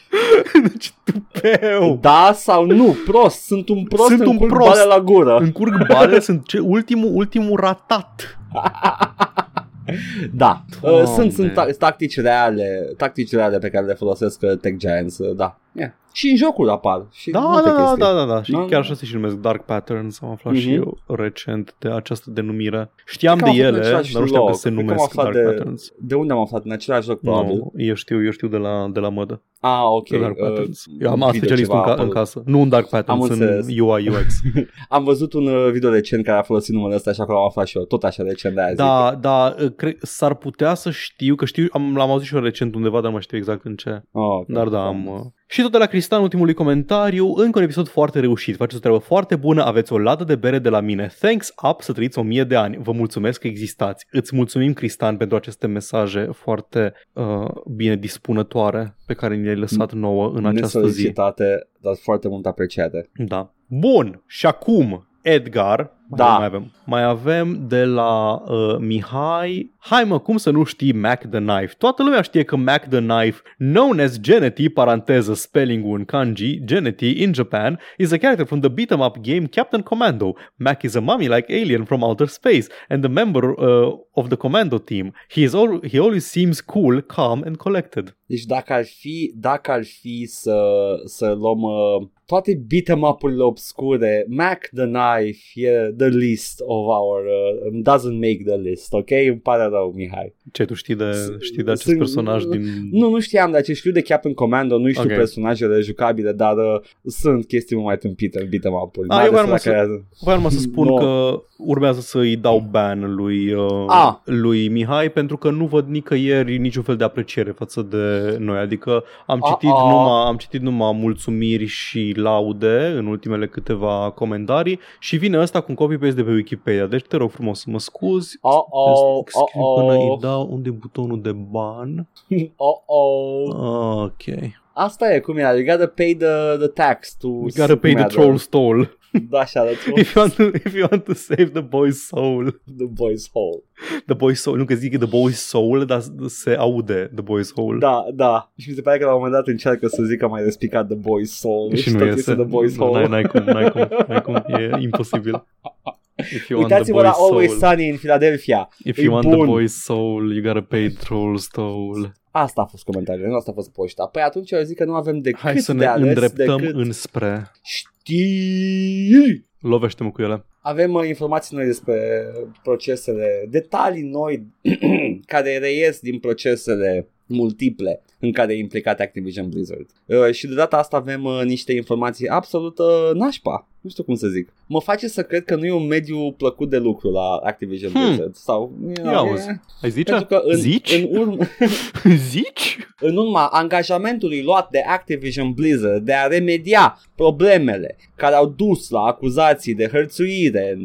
deci tupeu. Da sau nu? Prost, sunt un prost, Sunt îmi un curg prost. bale la gură. Încurc bale, sunt ce, ultimul, ultimul ratat. Da, uh, Doamne. sunt, sunt ta- tactici reale, tactici reale pe care le folosesc uh, Tech Giants, uh, da. Yeah. Și în jocuri apar. Și Da, multe da, da, chestii. da, da, da. Și Da, chiar da. așa se și numesc Dark Patterns. Am aflat Mhm. și eu recent de această denumire. Știam Cred că de am aflat ele, în dar același nu știam că loc. se Cred că am numesc aflat Dark de- Patterns. De unde am aflat? În același loc, probabil. Nu, eu știu, eu știu de la, de la mădă. Ah, ok. De Dark Uh, Patterns. Eu am video specialistul în, ceva ca, în apărut. casă. Nu un Dark Patterns, Am în înțeles. UI UX. Am văzut un uh, video recent care a folosit numele ăsta și acolo am aflat și eu. Tot așa recent de aia zic. Da, da, cred, s-ar putea să știu, că știu, am, l-am auzit și eu recent undeva, dar nu mai știu exact în ce. Oh, ok. Dar da, am... uh, Și tot de la Cristian, ultimului comentariu, încă un episod foarte reușit, faceți o treabă foarte bună, aveți o ladă de bere de la mine. Thanks up să trăiți o mie de ani. Vă mulțumesc că existați. Îți mulțumim, Cristian, pentru aceste mesaje foarte uh, bine dispunătoare pe care ni le-ai lăsat nouă în această zi. Nesolicitate, dar foarte mult apreciate. Da. Bun, și acum, Edgar, Da. mai avem. Mai avem de la uh, Mihai. Hai mă, cum să nu știi Mac the Knife? Toată lumea știe că Mac the Knife, known as Genety, paranteză spelling un kanji, Genety in Japan, is a character from the beat 'em up game Captain Commando. Mac is a mummy-like alien from outer space and a member uh, of the Commando team. He is all, he always seems cool, calm and collected. Deci dacă ar fi, dacă ar fi să, să luăm uh, toate beat'em up-urile obscure, Mac the Knife e the list of our, uh, doesn't make the list, ok? Îmi pare rău, Mihai. Ce, tu știi de, S- știi de acest sunt- personaj din... Nu, nu știam de ce știu de Captain Commando, nu știu Ok. personajele jucabile, dar uh, sunt chestii mult mai tâmpite în beat'em up-uri. Ah, mai eu ales voiam la să- care- Vreau numai să spun No. că urmează să îi dau ban lui, uh, Ah. lui Mihai pentru că nu văd nicăieri niciun fel de apreciere față de noi. Adică am Ah, citit, ah. numai, am citit numai mulțumiri și laude în ultimele câteva comentarii și vine ăsta cu un copy-paste de pe Wikipedia. Deci te rog frumos să mă scuzi. Oh-oh, Scriu până îi oh-oh, dau unde e butonul de ban. oh-oh. Ok. Asta e, cum e, you gotta pay the, the tax to... You gotta pay cum the e, troll stole. Da, așa, the, If you, want to, if you want to save the boy's soul. the boy's hole. The boy's soul. Nu că zic the boy's soul, dar se aude the boy's soul. Da, da. Și mi se pare că la un moment dat încearcă să zică mai respicat the boy's soul. și nu tot iese. The boy's Nu, hole. N-ai, n-ai cum, n-ai cum, n-ai cum, e imposibil. If you want the Uitați-vă la boy's Always soul, Sunny în Philadelphia. if E you want bun. the boy's soul, you gotta pay troll soul. Asta a fost comentariul, nu asta a fost poșta. Păi atunci eu zic că nu avem decât Hai să de ne ales îndreptăm decât înspre... știri. Lovește-mă cu ele. Avem uh, informații noi despre procesele, detalii noi care reies din procesele multiple în care e implicat Activision Blizzard. Uh, și de data asta avem uh, niște informații absolut uh, nașpa. Nu știu cum să zic. Mă face să cred că nu e un mediu plăcut de lucru la Activision Hmm. Blizzard. Sau, you Ia auzi. Ai zice? Pentru că în, Zici? în, urmă, Zici? în urma angajamentului luat de Activision Blizzard de a remedia problemele care au dus la acuzații de hărțuire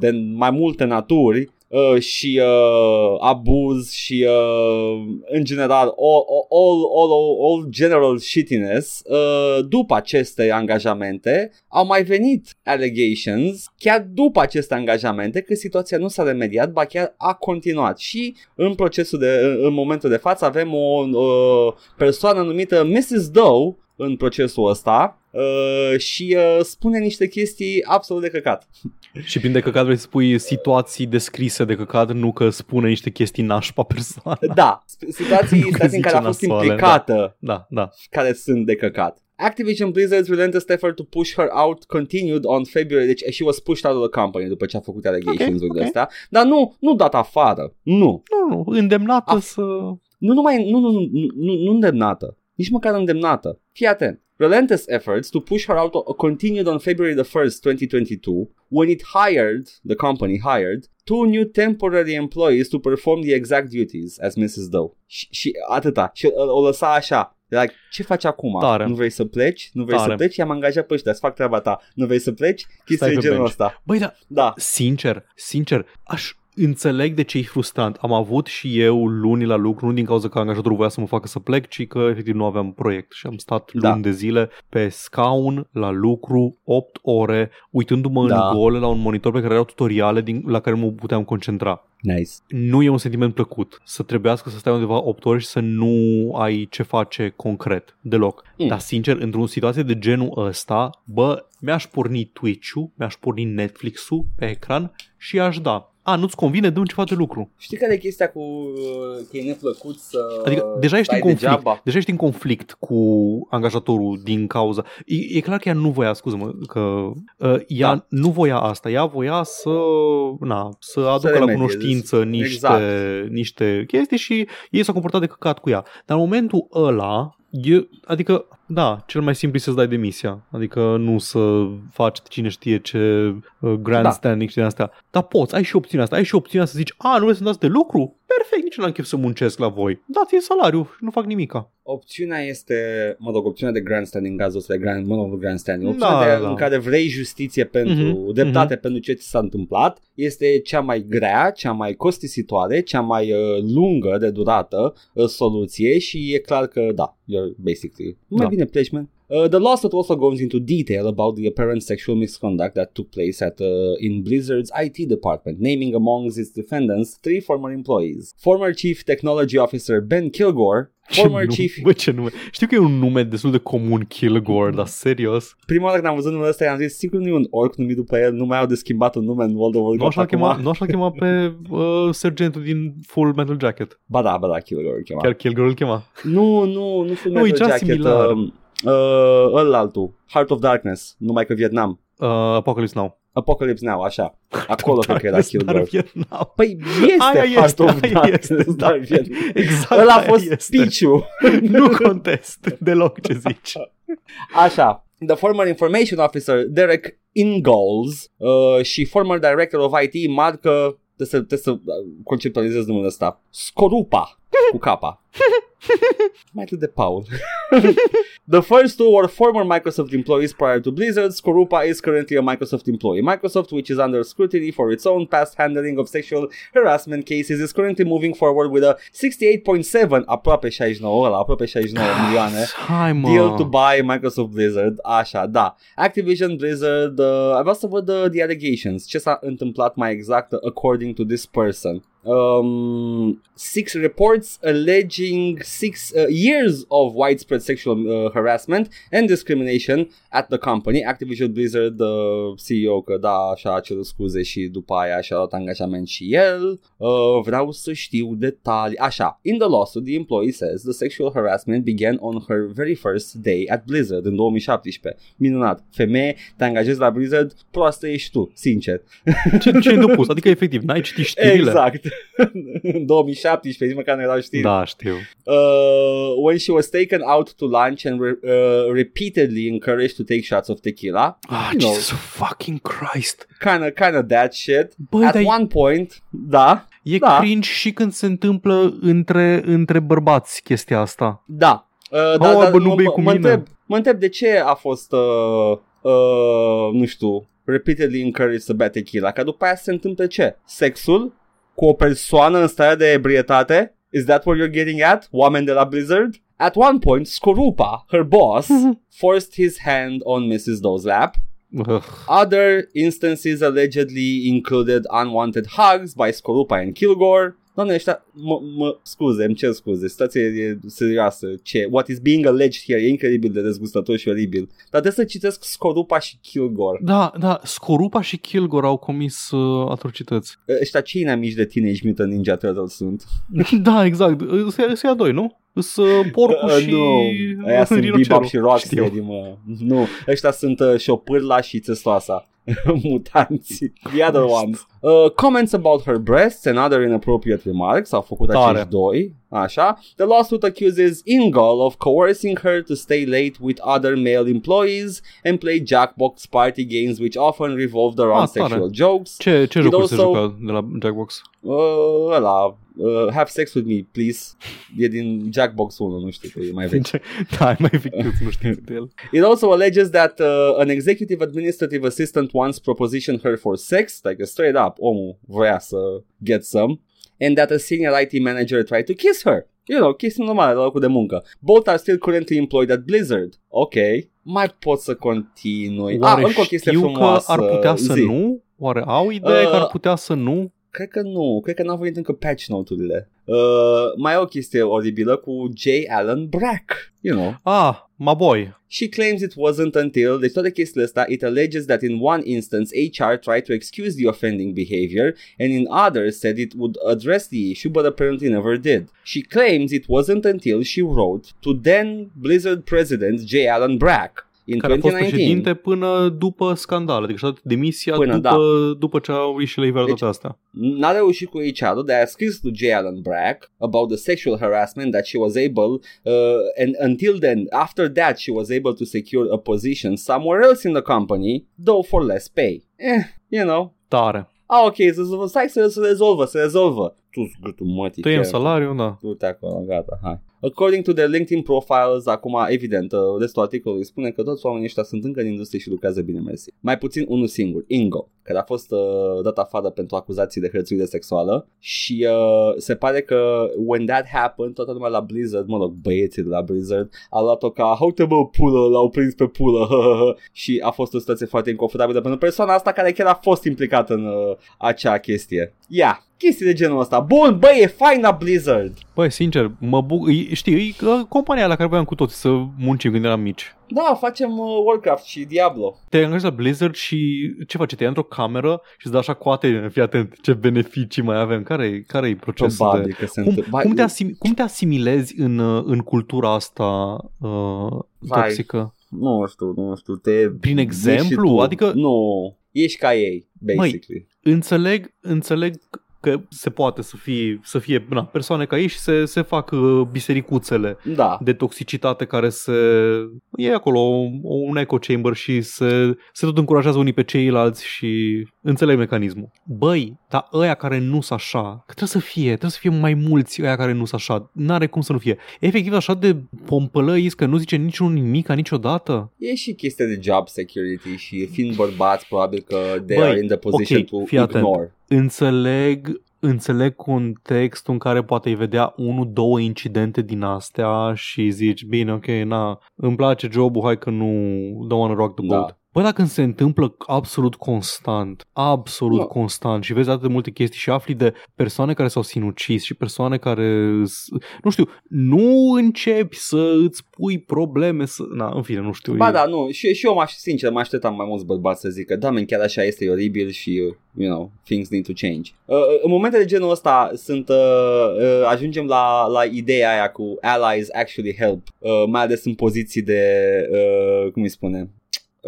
de mai multe naturi uh, și uh, abuz și uh, în general all, all, all, all, all general shittiness uh, după aceste angajamente au mai venit allegations chiar după aceste angajamente că situația nu s-a remediat, ba chiar a continuat și în procesul de, în, în momentul de față avem o uh, persoană numită Mrs. Doe în procesul ăsta uh, și uh, spune niște chestii absolut de căcat. Și prin de căcat vrei să spui situații descrise de căcat, nu că spune niște chestii nașpa persoană. Da, sp- situații, Nu că situații în care a zice fost nasoale, implicată Da, da. care sunt de căcat. Activision Blizzard's relentless effort to push her out continued on February, deci she was pushed out of the company după ce a făcut allegations-urile ok. astea, dar nu, nu dat afară, nu. Nu, nu, îndemnată A- să... Nu numai, nu, nu, nu, nu, nu, nu îndemnată, nici măcar îndemnată. Fii atent. Relentless efforts to push her out continued on February the 1st, 2022, when it hired, the company hired, two new temporary employees to perform the exact duties as Mrs. Doe. Și, și atâta. Și o, o lăsa așa. Like, ce faci acum? Tare. Nu vrei să pleci? Nu vrei Tare. să pleci? I-am angajat pe ăștia, să fac treaba ta. Nu vrei să pleci? Chestii Stai de pe genul bench. ăsta. Băi, da, Da. sincer, sincer, aș înțeleg de ce e frustrant. Am avut și eu luni la lucru, nu din cauza că angajatorul voia să mă facă să plec, ci că efectiv nu aveam proiect și am stat Da. luni de zile pe scaun, la lucru, 8 ore, uitându-mă Da. în gol la un monitor pe care erau tutoriale din, la care mă puteam concentra. Nice. Nu e un sentiment plăcut să trebuiască să stai undeva 8 ore și să nu ai ce face concret deloc. Mm. Dar sincer, într-o situație de genul ăsta, bă, mi-aș porni Twitch-ul, mi-aș porni Netflix-ul pe ecran și aș da. A, nu-ți convine, dă ceva de lucru. Știi care e chestia cu uh, că e neplăcut să Adică deja ești în stai conflict. degeaba? Deja ești în conflict cu angajatorul din cauza. E, e clar că ea nu voia, scuză-mă, că uh, ea Da. nu voia asta. Ea voia să, na, să aducă la remedieze. cunoștință niște, Exact. niște chestii și ei s-au comportat de căcat cu ea. Dar în momentul ăla, e, adică, da, cel mai simplu e să-ți dai demisia. Adică nu să faci cine știe ce uh, grandstanding și din astea. Dar poți, ai și opțiunea asta. Ai și opțiunea să zici, a, nu vreți să-mi dați de lucru? Perfect, nici nu am chef să muncesc la voi. Dați-mi salariu și nu fac nimica. Opțiunea este, mă rog, opțiunea de grandstanding în cazul ăsta de grand, mă rog, grandstanding. Da, Opțiunea de, da. în care vrei justiție pentru, Mhm, dreptate pentru ce ți s-a întâmplat este cea mai grea, cea mai costisitoare, cea mai uh, lungă de durată uh, soluție și e clar că da, you're basically, mai Da. bine pleci, man. Uh, the lawsuit also goes into detail about the apparent sexual misconduct that took place at uh, in Blizzard's IT department, naming amongst its defendants three former employees. Former Chief Technology Officer Ben Kilgore, former ce Chief nume, bă, ce nume. Știu că e un nume destul de comun, Kilgore, dar serios. Prima oară când am văzut numele ăsta i-am zis sigur nu e un orc numit după el, nu mai au de schimbat un nume în World of Nu Warcraft așa, acum. chema, nu așa chema pe uh, sergentul din Full Metal Jacket. Ba da, ba da, Kilgore îl chema. Chiar Kilgore îl chema. Nu, nu, nu Full Nu, Metal e ceva Jacket. similar. Uh, uh, ălaltul, Heart of Darkness, numai că Vietnam. Uh, Apocalypse Now. Apocalypse Now, așa. Acolo cred că era Darkness, Kilgore. Dar Vietnam. Păi este Aia Heart este, of aia Darkness, este, da. dar Vietnam. Exact Ăla a aia fost este. speech-ul. Nu contest deloc ce zici. Așa. The former information officer Derek Ingalls uh, și former director of IT marcă trebuie să, trebuie să uh, conceptualizez numele ăsta. Scorupa cu capa. Mai atât de Paul. the first two were former Microsoft employees prior to Blizzard. Skorupa is currently a Microsoft employee. Microsoft, which is under scrutiny for its own past handling of sexual harassment cases, is currently moving forward with a 68.7, aproape 69, ăla, aproape 69 milioane Hai mă. deal to buy Microsoft Blizzard, așa, da. Activision Blizzard, uh, vreau să văd uh, the allegations, ce s-a întâmplat mai exact uh, according to this person. Um, six reports alleging six uh, years of widespread sexual uh, harassment and discrimination at the company. Activision Blizzard, uh, CEO, că da, așa a cerut scuze și după aia și-a luat angajament și el. Uh, vreau să știu detalii. Așa, in the lawsuit, the employee says the sexual harassment began on her very first day at Blizzard in 2017. Minunat. Femeie, te angajezi la Blizzard, proastă ești tu, sincer. Ce, ce ai depus? Adică, efectiv, n-ai citit știrile? Exact. În 2017, nici măcar nu erau știri. Da, știu. Uh, when she was taken out to lunch and re- uh, repeatedly encouraged to take shots of tequila. Ah, you know, Jesus fucking Christ. kind of, kind of that shit. Băi, At dar one point, da, e da. cringe și când se întâmplă între, între bărbați chestia asta. Da. Uh, Oh, da, da, bă, nu mă, bei mă, cu mă, mine. întreb, mă întreb de ce a fost, uh, uh, nu știu, repeatedly encouraged să bea tequila, că după aia se întâmplă ce? Sexul cu o persoană în stare de ebrietate? Is that what you're getting at? Oameni de la Blizzard? At one point, Skorupa, her boss, forced his hand on Mrs. Doe's lap. Ugh. Other instances allegedly included unwanted hugs by Skorupa and Kilgore. Doamne, ăștia, mă, mă, scuze, îmi cer scuze, situația e serioasă. Ce? What is being alleged here e incredibil de dezgustător și oribil. Dar trebuie să citesc Skorupa și Kilgore. Da, da, Scorupa și Kilgore au comis uh, atrocități. Ăștia cei inamici de Teenage Mutant Ninja Turtles sunt. da, exact. Sunt ea doi, nu? Sunt uh, porcul Uh, și nu, aia sunt rinocerul. Bebop și Știu. Rocksteady, mă. Nu, ăștia sunt uh, șopârla și țestoasa. Mutanții. The other ones. Uh, comments about her breasts and other inappropriate remarks au făcut Tare. acești doi. Așa. The lawsuit accuses Ingal of coercing her to stay late with other male employees and play Jackbox party games which often revolved around Ah, tare. sexual jokes. Ce, ce jocuri se also- joacă de la Jackbox? Uh, ăla, uh, have sex with me, please. E din Jackbox 1, nu știu că e mai vechi. da, ai mai vechi, nu știu de el. It also alleges that uh, an executive administrative assistant once propositioned her for sex, like a straight up, omul voia să get some, and that a senior IT manager tried to kiss her. You know, chestii normale la locul de muncă. Both are still currently employed at Blizzard. Ok, mai pot să continui. Oare ah, încă o chestie știu frumoasă. că ar putea să Zi. nu? Oare au idee Uh, că ar putea să nu? Cred că nu, cred că n-au venit încă patch note-urile. Uh, mai e o chestie oribilă cu J. Allen Brack, you know. Ah, my boy. She claims it wasn't until, deci toate chestiile astea, it alleges that in one instance HR tried to excuse the offending behavior and in others said it would address the issue but apparently never did. She claims it wasn't until she wrote to then Blizzard president J. Allen Brack in care a fost 2019. președinte până după scandal, adică și-a dat demisia Până, după, da. după ce au ieșit la iveală Deci- toate astea. N-a reușit cu HR-ul, dar a scris lui J. Allen Brack about the sexual harassment that she was able, uh, and until then, after that, she was able to secure a position somewhere else in the company, though for less pay. Eh, you know. Tare. Ah, ok, să, să, stai să se rezolvă, se rezolvă. Tu gâtul mătii. Tăiem chiar. salariu, da. Du-te acolo, gata, hai. According to their LinkedIn profiles, acum, evident, uh, restul articolului spune că toți oamenii ăștia sunt încă în industrie și lucrează bine, mersi. Mai puțin unul singur, Ingo, care a fost uh, dat afară pentru acuzații de hărțuire sexuală și uh, se pare că when that happened, toată lumea la Blizzard, mă rog, băieții de la Blizzard, a luat-o ca, haute bă, pulă, l-au prins pe pulă, și a fost o situație foarte inconfortabilă pentru persoana asta care chiar a fost implicată în uh, acea chestie. Ia, yeah, chestii de genul ăsta. Bun, bă, e fain la Blizzard. Băi, sincer, mă buc... e- Știi, e uh, compania la care voiam cu toți să muncim când eram mici. Da, facem uh, Warcraft și Diablo. Te angajezi la Blizzard și ce faci? Te ia într-o cameră și îți dă așa coate, fii atent, ce beneficii mai avem, care-i, care-i procesul Probabil de... că se Cum, întâmplă. cum, te asim, cum te asimilezi în, uh, în cultura asta uh, Vai. toxică? Nu știu, nu știu, te... Prin duci exemplu? și tu. Adică- Nu, ești ca ei, basically. Înțeleg, înțeleg că se poate să fie, să fie na, persoane ca ei și se, se fac uh, bisericuțele da. de toxicitate care se... E acolo o- un echo chamber și se, se tot încurajează unii pe ceilalți și înțeleg mecanismul. Băi, dar ăia care nu sunt așa, că trebuie să fie, trebuie să fie mai mulți ăia care nu sunt așa, n-are cum să nu fie. Efectiv așa de pompălăiți că nu zice niciunul nimic niciodată. E și chestia de job security și fiind bărbați, probabil că they Băi, are in the position ok, to fii atent. ignore. Înțeleg înțeleg contextul în care poate îi vedea unul, două incidente din astea și zici, bine, ok, na, îmi place jobul, hai că nu don't wanna rock the Da. Boat. Bă, dacă se întâmplă absolut constant, absolut Da. constant și vezi atât de multe chestii și afli de persoane care s-au sinucis și persoane care, s- nu știu, nu începi să îți pui probleme, să... Na, în fine, nu știu. Ba e- da, nu, și, și eu m-aș, sincer, mă așteptam mai mulți bărbați să zică, da, men, chiar așa este, e oribil și, you know, things need to change. Uh, în momente de genul ăsta sunt, uh, uh, ajungem la, la ideea aia cu allies actually help, uh, mai ales în poziții de, uh, cum îi spune, uh,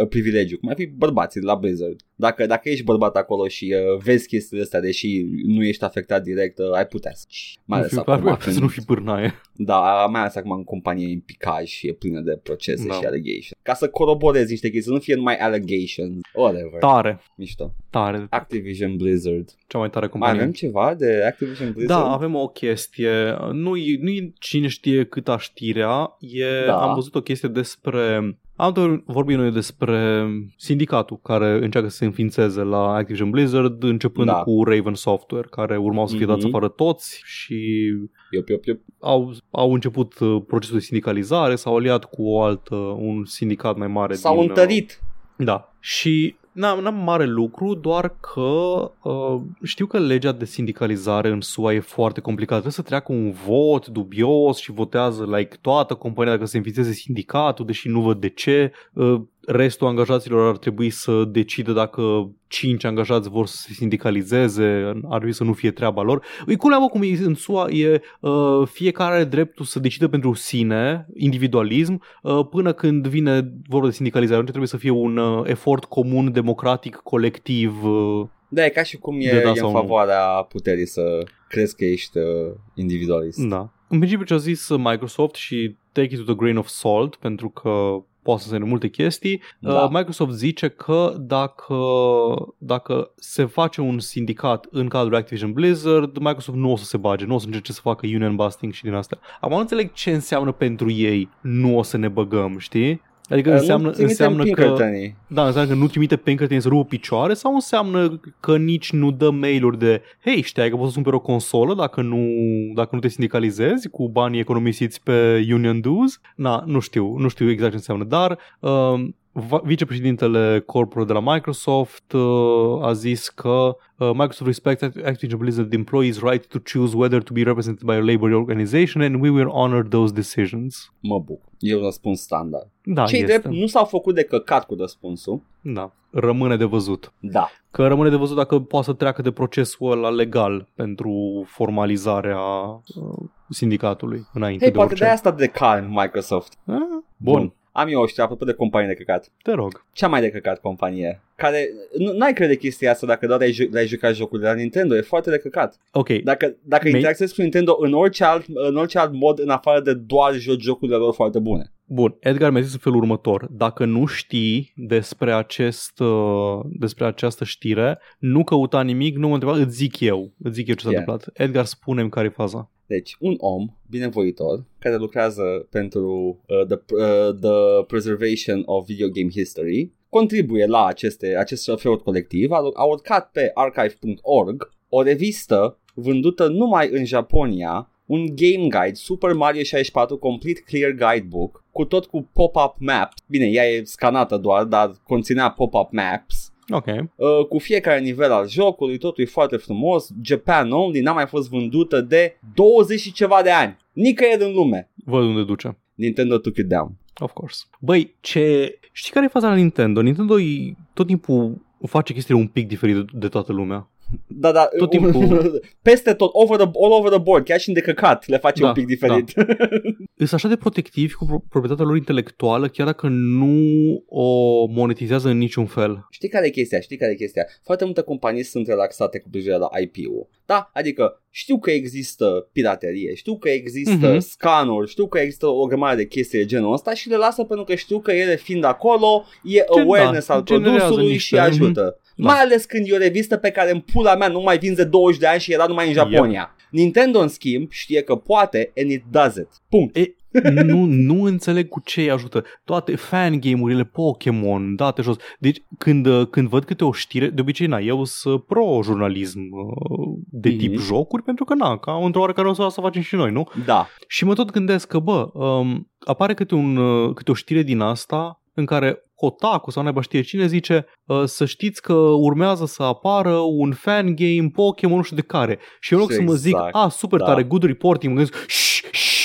privilegiu, cum ar fi bărbații de la Blizzard. Dacă, dacă ești bărbat acolo și uh, vezi chestiile astea, deși nu ești afectat direct, uh, ai putea să mai nu ales fi, acum, ar, ar, când- să nu fi pârnaie. da, mai ales acum în companie e în picaj și e plină de procese Da. și allegations. Ca să coroborezi niște chestii, să nu fie numai allegations. Whatever. Tare, Mișto. tare, Activision Blizzard. cea mai tare Mai companie. avem ceva de Activision Blizzard? Da, avem o chestie. Nu e, nu e cine știe câta știrea. E, Da. Am văzut o chestie despre... Am tot vorbit noi despre sindicatul care încearcă să se înființeze la Activision Blizzard, începând Da. cu Raven Software, care urmau să fie dați Mhm. afară toți și Iop, iop, iop. au, au început uh, procesul de sindicalizare, s-au aliat cu o altă, un sindicat mai mare. S-au din, uh, întărit. da. Și n-am, n-am mare lucru, doar că uh, știu că legea de sindicalizare în SUA e foarte complicată. Trebuie să treacă un vot dubios și votează like toată compania dacă se înființeze sindicatul, deși nu văd de ce. Uh, restul angajaților ar trebui să decidă dacă cinci angajați vor să se sindicalizeze, ar trebui să nu fie treaba lor. E culmea, mă, cum e în SUA, e uh, fiecare are dreptul să decidă pentru sine, individualism, uh, până când vine vorba de sindicalizare. Atunci trebuie să fie un uh, efort comun, democratic, colectiv. Uh, Da, e ca și cum e, De da e în sau nu. favoarea puterii să crezi că ești uh, individualist. da. În principiu ce a zis Microsoft și take it to the grain of salt, pentru că poate să însemne multe chestii, Da. uh, Microsoft zice că dacă, dacă se face un sindicat în cadrul Activision Blizzard, Microsoft nu o să se bage, nu o să încerce să facă union busting și din astea. Acum nu înțeleg ce înseamnă pentru ei nu o să ne băgăm, știi? Adică Uh, înseamnă, nu trimitem înseamnă că... Pinkertonii. Da, înseamnă că nu trimite Pinkerton să rupă picioare sau înseamnă că nici nu dă mail-uri de Hei, știai că poți să cumperi o consolă dacă nu, dacă nu te sindicalizezi cu banii economisiți pe Union Dues? Na, nu știu, nu știu exact ce înseamnă, dar uh, va- vicepreședintele corporate de la Microsoft uh, a zis că uh, Microsoft respects Act- Activision Blizzard employees' right to choose whether to be represented by a labor organization and we will honor those decisions. Mă bucur. E un răspuns standard. Da, Cei este. drept nu s-au făcut de căcat cu răspunsul. Da. Rămâne de văzut. Da. Că rămâne de văzut dacă poate să treacă de procesul ăla legal pentru formalizarea uh, sindicatului înainte Hei, de poate orice. de asta de calm Microsoft. Ah, bun, Am eu o știre apropo de companie de căcat. te rog. Cea mai de căcat companie. Care, nu, n-ai crede chestia asta dacă doar ai, ju- ai jucat jocurile la Nintendo. E foarte de căcat. Ok, Dacă, dacă Mi- interacționezi cu Nintendo în orice, alt, în orice alt mod, în afară de doar joci jocurile lor foarte bune. Bun, Edgar mi-a zis în felul următor. Dacă nu știi despre, acest, uh, despre această știre, nu căuta nimic, nu mă întreba, îți zic eu. Îți zic eu ce s-a Yeah. întâmplat. Edgar, spune care e faza. Deci, un om binevoitor care lucrează pentru uh, the, uh, the Preservation of Video Game History contribuie la aceste, acest efort colectiv, a, a urcat pe archive.org o revistă vândută numai în Japonia, un game guide Super Mario 64 Complete Clear Guidebook cu tot cu pop-up maps. Bine, ea e scanată doar, dar conținea pop-up maps Ok. Uh, cu fiecare nivel al jocului, totul e foarte frumos, Japan only, n-a mai fost vândută de 20 și ceva de ani, nicăieri în lume. Văd unde duce. Nintendo took it down. Of course. Băi, ce... Știi care e faza la Nintendo? Nintendo e, tot timpul face chestiile un pic diferite de toată lumea. Da, da, Tot timpul- peste tot, over the, all over the board, chiar și în de căcat, le face Da, un pic diferit. Sunt așa de protectivi cu pro- proprietatea lor intelectuală, chiar dacă nu o monetizează în niciun fel. Știi care e chestia? Știi care e chestia? Foarte multe companii sunt relaxate cu privire la IP-ul. Da? Adică știu că există piraterie, știu că există Mhm. uh-huh. scanuri, știu că există o grămadă de chestii de genul ăsta și le lasă pentru că știu că ele fiind acolo e Gen- awareness da, al generează produsului niște- și ajută. Da. Mai ales când e o revistă pe care în pula mea nu mai vin de 20 de ani și era numai în Japonia. Nintendo în schimb știe că poate and it does it. Punct. E, nu, nu înțeleg cu ce îi ajută. Toate fangame-urile Pokémon, date jos. Deci când, uh, când văd câte o știre, de obicei, na, eu sunt pro-jurnalism uh, de Mhm. tip jocuri, pentru că, na, ca într-o oarecare o să, să facem și noi, nu? Da. Și mă tot gândesc că, bă, um, apare câte, un, uh, câte o știre din asta în care Kotaku sau naiba știe cine zice uh, să știți că urmează să apară un fan game Pokémon nu știu de care. Și în loc să mă zic, Exact, a, super da. tare, good reporting, mă gândesc, "Shh, shh, shh, shh,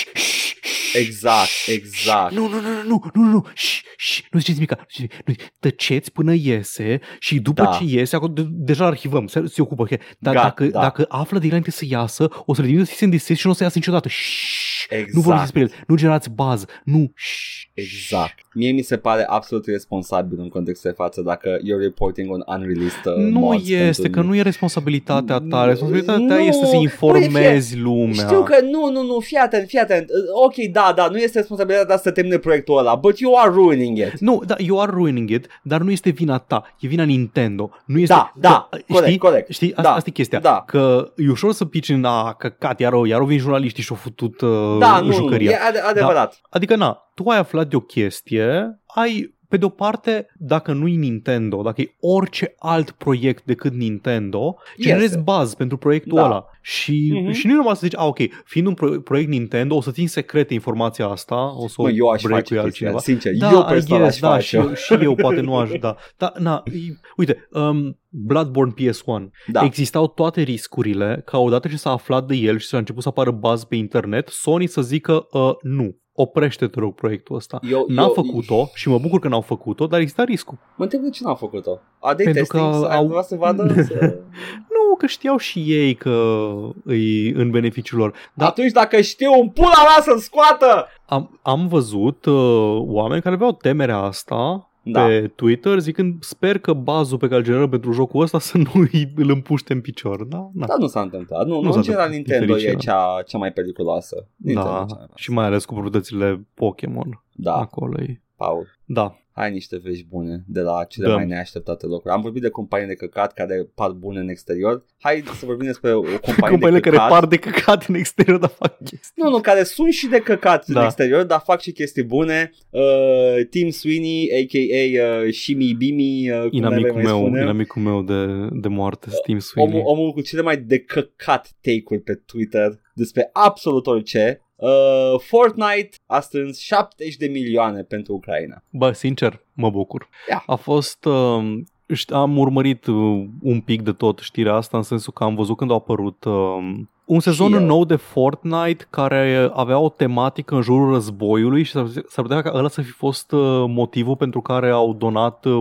Exact, shh, exact. Nu, nu, nu, nu, nu, nu, nu, shh, shh, nu ziceți nimic, nu ziceți nimic. Nu, tăceți până iese și după Da. ce iese, acolo de, deja arhivăm, se, se ocupă. ok? Dar Gat, dacă, da. dacă află de înainte să iasă, o să le trimită să se și nu o să iasă niciodată. Shh, Exact. nu vorbiți despre el, nu generați bază, nu. Shh, Exact. Mie mi se pare absolut responsabil în contextul de față dacă you're reporting on unreleased uh, Nu mods este, pentru- că nu e responsabilitatea ta. Responsabilitatea ta Nu. este să Băi, informezi lumea. Știu că nu, nu, nu, fii atent, fii atent. Uh, Ok, da, da, nu este responsabilitatea ta să termine proiectul ăla, but you are ruining it. Nu, da, you are ruining it, dar nu este vina ta, e vina Nintendo. Nu este, Da, da, că, corect, știi, corect. Știi, asta, Da, asta e chestia. da. Că e ușor să pici în a căcat, iar, iar au venit jurnaliștii și au futut uh, Da, nu, nu, jucăria. e ade- adevărat. Adică, na, tu ai aflat de o chestie, ai, pe de-o parte, dacă nu-i Nintendo, dacă e orice alt proiect decât Nintendo, generezi Este. baz pentru proiectul Da. ăla. Și, Mhm. și nu e normal să zici, a, ok, fiind un pro- proiect Nintendo, o să țin secrete informația asta, o să Mă, eu aș o face break chestia, altcineva. sincer, Da, eu I personal guess, aș da, face și, eu, și eu poate nu aș, da. Da, na, e, uite, um, Bloodborne PS1. Da. Existau toate riscurile ca odată ce s-a aflat de el și s-a început să apară baz pe internet, Sony să zică uh, nu. Oprește, te rog, proiectul ăsta. Eu, N-au eu, făcut-o și mă bucur că n-au făcut-o, dar exista riscul. Mă întreb de ce n-au făcut-o. A de Pentru testing, că să au- vrea să vadă să... Nu, că știau și ei că e în beneficiul lor. Dar Atunci dacă știu un pula mea să-l scoată! am, am văzut uh, oameni care aveau temerea asta Da. pe Twitter zicând sper că bazul pe care îl generăm pentru jocul ăsta să nu îl împuște în picior. Da, da. Dar nu s-a întâmplat. Nu, Nu nu, s-a în general întâmplat, Nintendo din e fericire. cea, cea mai periculoasă. Nintendo da. e cea mai și mai ales cu proprietățile Pokémon. Da, Acolo e. Paul. Da. Ai niște vești bune de la cele Dăm. mai neașteptate locuri. Am vorbit de companii de căcat care par bune în exterior. Hai să vorbim despre o companie Companiile de care căcat. par de căcat în exterior, dar fac chestii. Nu, nu, care sunt și de căcat Da. în exterior, dar fac și chestii bune. Uh, Tim Sweeney, a.k.a. Uh, Shimi Bimi, uh, cum Inamicul mai meu, spune. inamicul meu de, de moarte, Steam Sweeney. Omul, omul cu cele mai de căcat take-uri pe Twitter despre absolut orice. Uh, Fortnite a strâns 70 de milioane pentru Ucraina. Bă, sincer, mă bucur. Ia. A fost... Uh, șt- am urmărit uh, un pic de tot știrea asta în sensul că am văzut când a apărut uh, un sezon eu. nou de Fortnite care avea o tematică în jurul războiului și s-ar, s-ar putea ca ăla să fi fost uh, motivul pentru care au donat uh,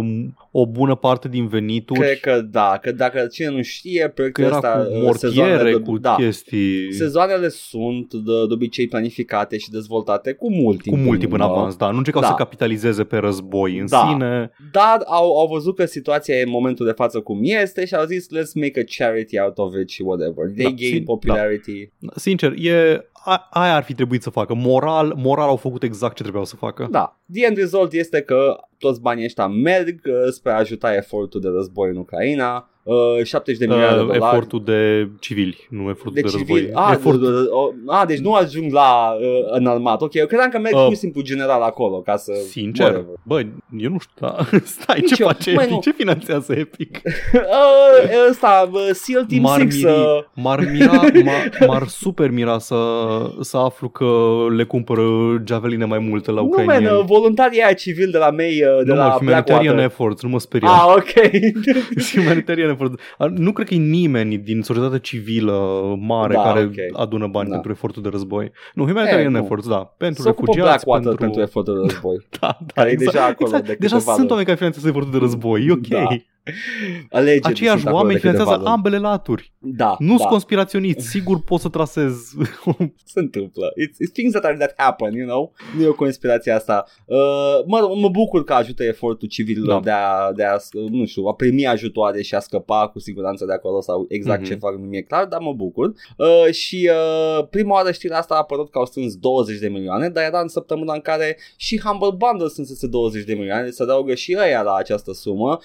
o bună parte din venituri. Cred că da, că dacă cine nu știe, că proiectul era ăsta, cu uh, mortiere, sezoanele de, cu da, chestii... Sezoanele sunt de, de obicei planificate și dezvoltate cu mult timp. cu mult timp în urmă. avans, da. Nu încercau Da. să capitalizeze pe război în Da. sine. Dar au, au văzut că situația e în momentul de față cum este și au zis let's make a charity out of it și whatever. They Da, gain sin- popularity. Sincer, e, a, aia ar fi trebuit să facă. Moral, moral au făcut exact ce trebuiau să facă. Da. The end result este că toți banii ăștia merg uh, spre a ajuta efortul de război în Ucraina. Uh, 70 de milioane de Uh, dolari. efortul de civili, nu efortul de, de război. civil. Ah, Efort, de, de, o- a, deci nu ajung la uh, înarmat. Ok, eu credeam că merg Uh, pur și simplu general acolo ca să... sincer, whatever. bă, eu nu știu, da. Stai, Nici ce eu. face Măi, Epic? nu. Ce finanțează Epic? uh, ăsta, uh, SEAL Team M-ar 6 miri- uh, M-ar, mira, m-ar, m-ar super mira să, să aflu că le cumpără javeline mai multe la Nu, man, ucrainieni. uh, voluntarii aia civil de la mei, uh, de nu, la mă, humanitarian Blackwater. efforts, nu mă speria. Ah, ok. humanitarian efforts. A, Nu cred că e nimeni din societatea civilă mare Da, care ok. adună bani Da. pentru efortul de război. Nu, humanitarian E, nu. efforts, da. Pentru Se ocupă refugiați, Blackwater pentru... pentru efortul de război. Da, da, care e exact. deja acolo exact. de Deja câteva sunt luni. oameni care finanțează efortul de război, e ok. Da. Allegedly Aceiași sunt acolo oameni de câteva finanțează luni. ambele laturi. Da, Nu sunt da. conspiraționiști, sigur pot să trasez. se întâmplă. It's, it's things that are that happen, you know? Nu e o conspirație asta. Uh, mă, mă bucur că ajută efortul civililor Da. de, a, de a, nu știu, a primi ajutoare și a scăpa cu siguranță de acolo sau exact Mhm. ce fac nu mi-e clar, dar mă bucur. Uh, și uh, prima oară știrea asta a apărut că au strâns 20 de milioane, dar era în săptămâna în care și Humble Bundle strânsese 20 de milioane, se adaugă și ăia la această sumă.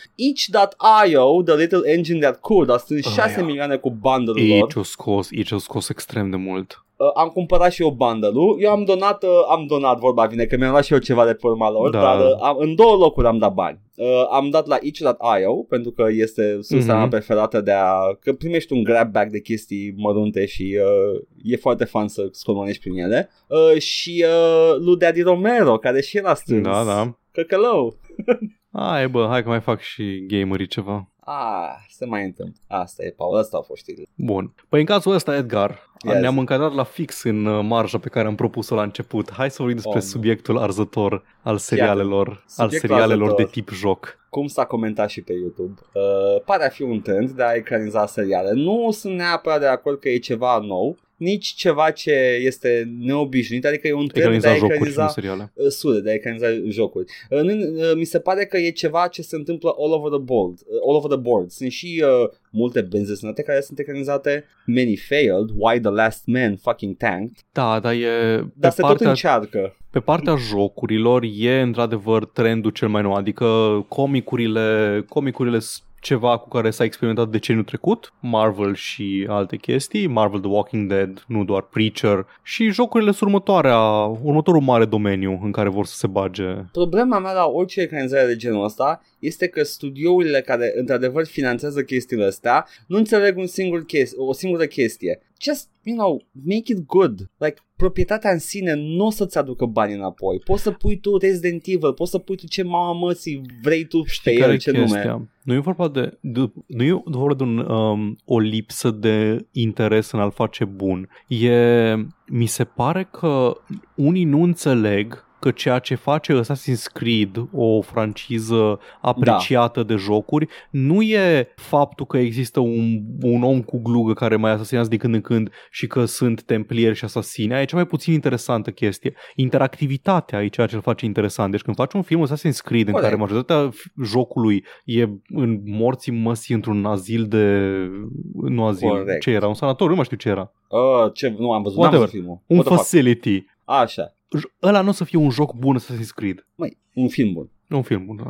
Itch.io, the little engine that could, a strâns Oh, 6 yeah. milioane cu bundle-ul lor. Aici o scos, aici o scos extrem de mult. Uh, am cumpărat și eu bundle-ul. Eu am donat, uh, am donat, vorba vine, că mi-am luat și eu ceva de pe urma lor, Da. dar uh, am, în două locuri am dat bani. Uh, am dat la itch.io pentru că este sursa Mhm. mea preferată de a... că primești un grab bag de chestii mărunte și uh, e foarte fan să scolmonești prin ele. Uh, și uh, lui Daddy Romero, care și el a strâns. Da, da. Căcălău. Hai bă, hai că mai fac și gamerii ceva. Ah, se mai întâmplă. Asta e, Paul, asta au fost știrile. Bun. Păi în cazul ăsta, Edgar, Yes. ne-am încadrat la fix în uh, marja pe care am propus-o la început. Hai să vorbim despre Oh, nu. subiectul arzător al serialelor, al Subiectul serialelor arzător. de tip joc. cum s-a comentat și pe YouTube. Uh, pare a fi un trend de a ecraniza seriale. Nu sunt neapărat de acord că e ceva nou, nici ceva ce este neobișnuit, adică e un trend de Ekraniza a jocuri și nu ecraniza seriale. uh, sude, de a ecraniza jocuri. Uh, nu, uh, mi se pare că e ceva ce se întâmplă all over the board. Uh, all over the board. Sunt și uh, multe benzi desenate care sunt ecranizate, many failed, Why the Last Man fucking tanked, Da, dar e dar pe se tot partea, încearcă. pe partea jocurilor e într-adevăr trendul cel mai nou, adică comicurile, comicurile s- ceva cu care s-a experimentat deceniul trecut, Marvel și alte chestii, Marvel The Walking Dead, nu doar Preacher, și jocurile sunt următoarea, următorul mare domeniu în care vor să se bage. Problema mea la orice ecranizare de genul ăsta este că studiourile care într-adevăr finanțează chestiile astea nu înțeleg un singur chesti- o singură chestie. Just, you know, make it good. Like, proprietatea în sine nu o să-ți aducă bani înapoi. Poți să pui tu Resident Evil, poți să pui tu ce mama măsii vrei tu pe care el, e ce chestia? nume. Nu e vorba de, de nu e vorba de un, um, o lipsă de interes în a-l face bun. E, mi se pare că unii nu înțeleg că ceea ce face Assassin's Creed, o franciză apreciată de jocuri, nu e faptul că există un, un om cu glugă care mai asasinează din când în când și că sunt templieri și asasini. Aia e cea mai puțin interesantă chestie. Interactivitatea e ceea ce îl face interesant. Deci când faci un film Assassin's Creed în Corect. care majoritatea f- jocului e în morții măsii într-un azil de... Nu azil, Corect. ce era? Un sanatoriu? Nu mai știu ce era. Uh, ce, nu am văzut, n-am Whatever. văzut filmul. Un What the fuck? facility. Așa. J- Ăla nu o să fie un joc bun Assassin's Creed. Măi, un film bun. Nu un film bun. da,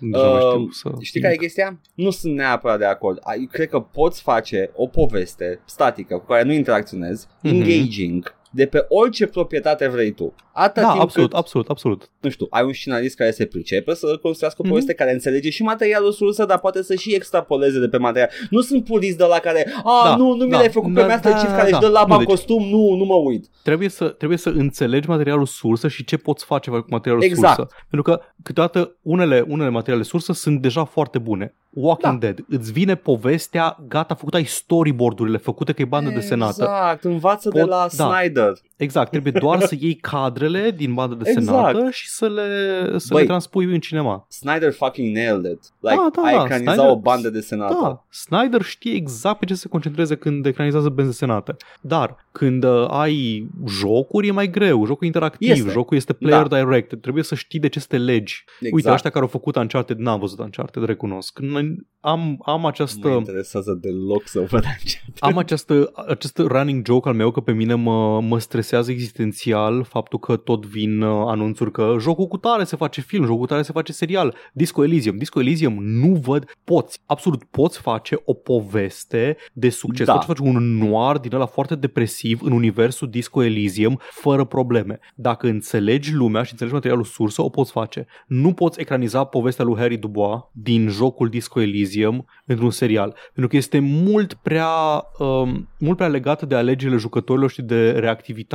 Deja mai știu Uh, să... Știi care e chestia? Nu sunt neapărat de acord. Ai- Cred că poți face o poveste statică cu care nu interacționezi, Mhm. engaging, de pe orice proprietate vrei tu. Atâta Da, timp absolut, cât, absolut, absolut. nu știu, ai un scenarist care se pricepe să construiască o Mhm. poveste, care înțelege și materialul sursă, dar poate să și extrapoleze de pe material. Nu sunt purist de la care, a, Da, nu, nu mi da, l-ai făcut pe da, Master da, Chief care da. își dă laba Nu, în deci- costum, nu, nu mă uit. Trebuie să, trebuie să înțelegi materialul sursă și ce poți face cu materialul Exact. sursă. Pentru că câteodată unele, unele materiale sursă sunt deja foarte bune. Walking Da. Dead, îți vine povestea gata făcută, ai storyboard-urile făcute că e bandă desenată. Exact, învață de Pot- la da. Snyder. Exact, trebuie doar să iei cadrele din bandă desenată Exact. și să le, să Băi, le transpui în cinema. Snyder fucking nailed it. Like, Da, da, a da, ecranizat Snyder- o bandă desenată. Da, Snyder știe exact pe ce să se concentreze când ecranizează benzi desenate. Dar când uh, ai jocuri e mai greu, jocul e interactiv, Este. jocul este player Da. directed, trebuie să știi de ce să te legi. Exact. Uite, ăștia care au făcut Uncharted, n-am văzut Uncharted, recunosc. N- Am, am Nu mă această... interesează deloc să văd Uncharted. Am această, acest running joke al meu că pe mine mă, mă stresează existențial faptul că tot vin uh, anunțuri că jocul cu tare se face film, jocul cu tare se face serial. Disco Elysium. Disco Elysium nu văd, poți, absolut poți face o poveste de succes. Da. Poți face un noir din ăla foarte depresiv în universul Disco Elysium fără probleme. Dacă înțelegi lumea și înțelegi materialul sursă, o poți face. Nu poți ecraniza povestea lui Harry Dubois din jocul Disco Elysium într-un serial, pentru că este mult prea, um, mult prea legată de alegerile jucătorilor și de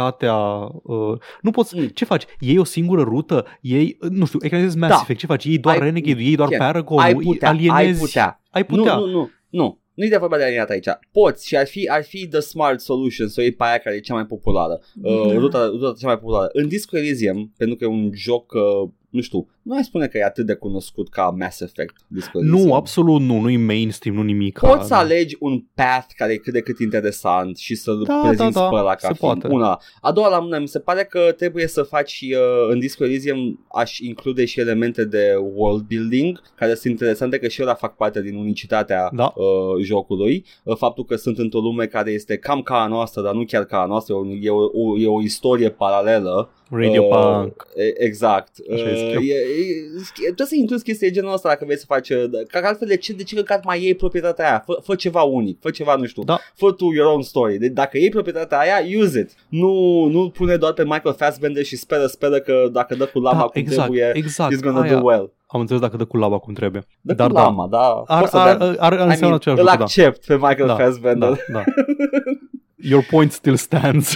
reactivitatea. Uh, nu poți. Mm. Ce faci? Iei o singură rută? Iei, nu știu, ecranizezi Mass Da. Effect. Ce faci? Iei doar Ai- Renegade, iei doar Ken, Paragon, ai putea, alienezi. ai putea. Ai putea. Nu, nu, nu, nu. Nu-i de vorba de alienat aici. Poți și ar fi, ar fi the smart solution să o iei pe aia care e cea mai populară. Uh, Da. ruta, ruta cea mai populară. În Disco Elysium, pentru că e un joc, uh, nu știu, nu ai spune că e atât de cunoscut ca Mass Effect Disco Elysium. Nu, absolut nu, nu e mainstream, nu nimic. Poți să alegi un path care e cât de cât interesant și să-l Da, prezinți da, da, pe ăla ca se fiind poate. una. A doua la mână, mi se pare că trebuie să faci uh, în Disco Elysium aș include și elemente de world building care sunt interesante că și ăla fac parte din unicitatea Da. uh, jocului. Uh, faptul că sunt într-o lume care este cam ca a noastră, dar nu chiar ca a noastră, e o, o, e o istorie paralelă. Radio Uh, Punk. e- Exact. Așa e Uh, schimb. e, e, trebuie să incluzi chestii de genul ăsta dacă vrei să faci, uh, ca că altfel de ce, de ce căcat mai iei proprietatea aia? Fă, fă ceva unic, fă ceva, nu știu, Da. fă tu your own story. De, dacă iei proprietatea aia, use it. Nu, nu pune doar pe Michael Fassbender și speră, speră că dacă dă cu lama Da, cum exact, trebuie, exact. he's gonna Aia, do well. Am înțeles dacă dă cu laba cum trebuie. Dă Dar cu da. lama, da. Ar, Poți să ar, dea- ar, ar I mean, înseamnă același îl lucru, da. accept pe Michael Da, Fassbender. Da, da. Your point still stands.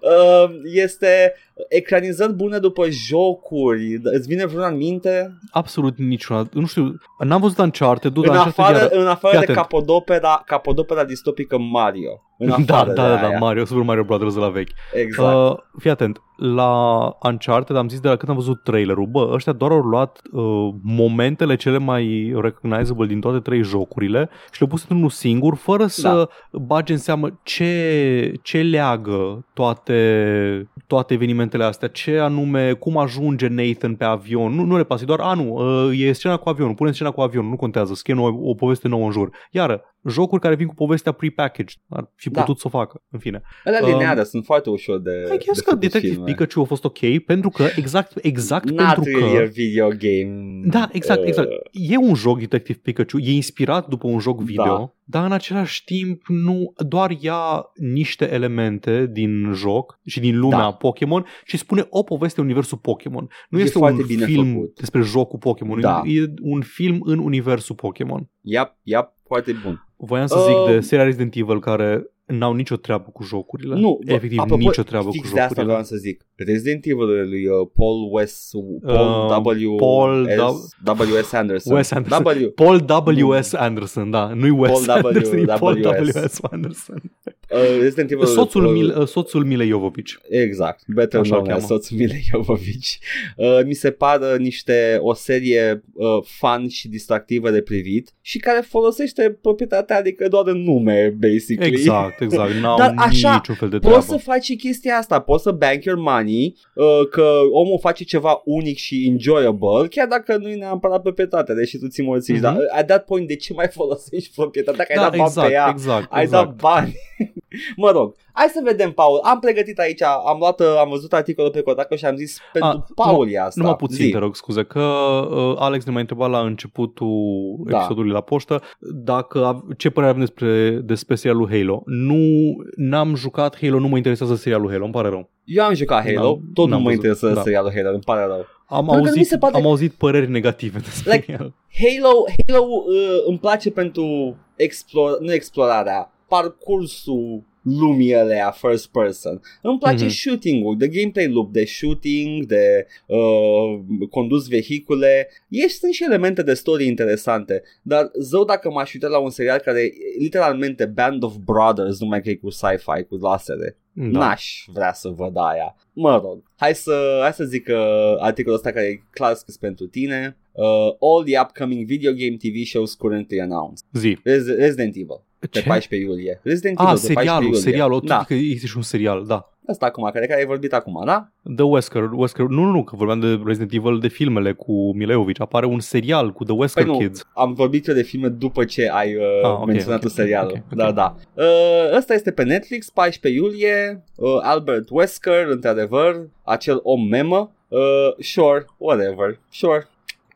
Uh, este ecranizări bune după jocuri. Îți vine vreuna în minte? Absolut niciuna. Nu știu, n-am văzut Uncharted, în dar Uncharted afară, iară- în afară Fii de atent. capodopera, capodopera distopică Mario. În Da, afară da, de da, da, aia. Mario, Super Mario Brothers de la vechi. Exact. Uh, fii atent, la Uncharted am zis de la când am văzut trailerul, bă, ăștia doar au luat uh, momentele cele mai recognizable din toate trei jocurile și le-au pus într-unul singur, fără să bage în seamă ce, ce leagă toate, toate evenimentele astea, ce anume, cum ajunge Nathan pe avion, nu, nu le pasă, doar, a nu, uh, e scena cu avionul, pune scena cu avionul, nu contează, scrie o, o poveste nouă în jur. Iară, jocuri care vin cu povestea prepackaged, ar fi Da. putut să o facă, în fine. Alea um, lineare sunt foarte ușor de I guess de că făcut Detective filme. Pikachu a fost ok pentru că exact, exact Not pentru really că a video game. da, exact, uh, exact. E un joc Detective Pikachu, e inspirat după un joc video, Da. dar în același timp nu doar ia niște elemente din joc și din lumea Da. Pokémon și spune o poveste în universul Pokémon. Nu E este foarte un bine film făcut. despre jocul Pokémon, Da. e un film în universul Pokémon. Yep, yep, foarte bun. Voiam să Uh, zic de seria Resident Evil care n-au nicio treabă cu jocurile. Nu, bă, efectiv apropo, nicio treabă fix cu de asta jocurile. vreau să zic. Resident Evil lui uh, Paul Wes Paul Uh, W Paul S, W.S. Anderson. Wes Anderson. W. Paul W.S. Anderson, da, nu-i Wes Paul W. Anderson, e Paul W.S. W.S. Anderson. Uh, Resident Evil Soțul, uh, Mil, soțul Milei Jovovici. Exact, better Așa known îl as cheamă. soțul Milei Jovovici. Uh, mi se pară niște, o serie uh, fun și distractivă de privit și care folosește proprietatea, adică doar în nume, basically. Exact, exact. N-au Dar așa, niciun fel de treabă. Poți să faci și chestia asta, poți să bank your money, uh, că omul face ceva unic și enjoyable, chiar dacă nu e neapărat proprietatea, deși tu ți morțiști, Mhm. dar uh, at that point de ce mai folosești proprietatea, că ai da, dat bani exact, pe ea, exact, ai exact. dat bani. Mă rog, hai să vedem, Paul. Am pregătit aici, am luat, am văzut articolul pe Kotaku și am zis pentru A, Paul e asta. Numai puțin, Zi. te rog, scuze, că uh, Alex ne mai întreba la începutul Da. episodului la poștă dacă av- ce părere avem despre, despre serialul Halo. Nu, n-am jucat Halo, nu mă interesează serialul Halo, îmi pare rău. Eu am jucat Halo, N-am- tot nu n-am mă văzut, interesează da. serialul Halo, îmi pare rău. Am Pentru că mi auzit, se pare- am auzit păreri negative despre Like- el. Halo, Halo uh, îmi place pentru explor, nu explorarea, parcursul lumii alea first person. Îmi place Mhm. mm-hmm. shooting-ul, de gameplay loop, de shooting, de uh, condus vehicule. Ești, sunt și elemente de story interesante, dar zău dacă m-aș uita la un serial care e literalmente Band of Brothers, numai că e cu sci-fi, cu lasere. Da. N-aș vrea să văd aia. Mă rog, hai să, hai să zic uh, articolul ăsta care e clar scris pentru tine. Uh, all the upcoming video game TV shows currently announced. Zi. Rez- Resident Evil, pe Ce? 14 iulie. Resident Evil, Ah, pe 14 serialul, iulie. serialul, tu Da, da. că există și un serial, da. asta acum, care, care ai vorbit acum, da? The Wesker, Wesker, nu, nu, nu, că vorbeam de Resident Evil de filmele cu Mila Jovovich. Apare un serial cu The Wesker Păi nu, Kids. am vorbit eu de filme după ce ai uh, Ah, ok, menționat ok, tu serialul. ok, ok. Da, da. Uh, ăsta este pe Netflix, 14 iulie. Uh, Albert Wesker, într-adevăr, acel om memă. Uh, sure, whatever, sure.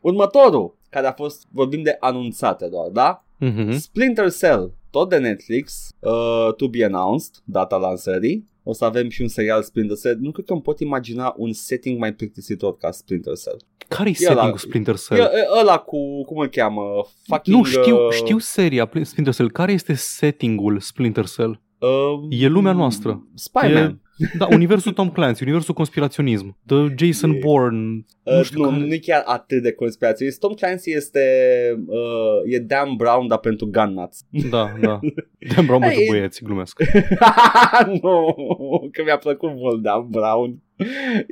Următorul, care a fost, vorbim de anunțate doar, da? Mhm. Splinter Cell, tot de Netflix, uh, to be announced, data lansării. O să avem și un serial Splinter Cell. Nu cred că îmi pot imagina un setting mai plictisitor ca Splinter Cell. Care-i E ăla- setting-ul Splinter Cell? E, e, ăla cu, cum îl cheamă? Fucking, Nu, știu, uh, știu seria Pl- Splinter Cell. Care este setting-ul Splinter Cell? Uh, E lumea noastră. Spider-Man. Da, universul Tom Clancy, universul conspiraționism. The Jason E- Bourne. Uh, Nu știu nu, care. nu e chiar atât de conspiraționist. Tom Clancy este uh, e Dan Brown, dar pentru gun nuts. Da, da. Dan Brown pentru Hey, băieți, glumesc. nu, că mi-a plăcut mult Dan Brown.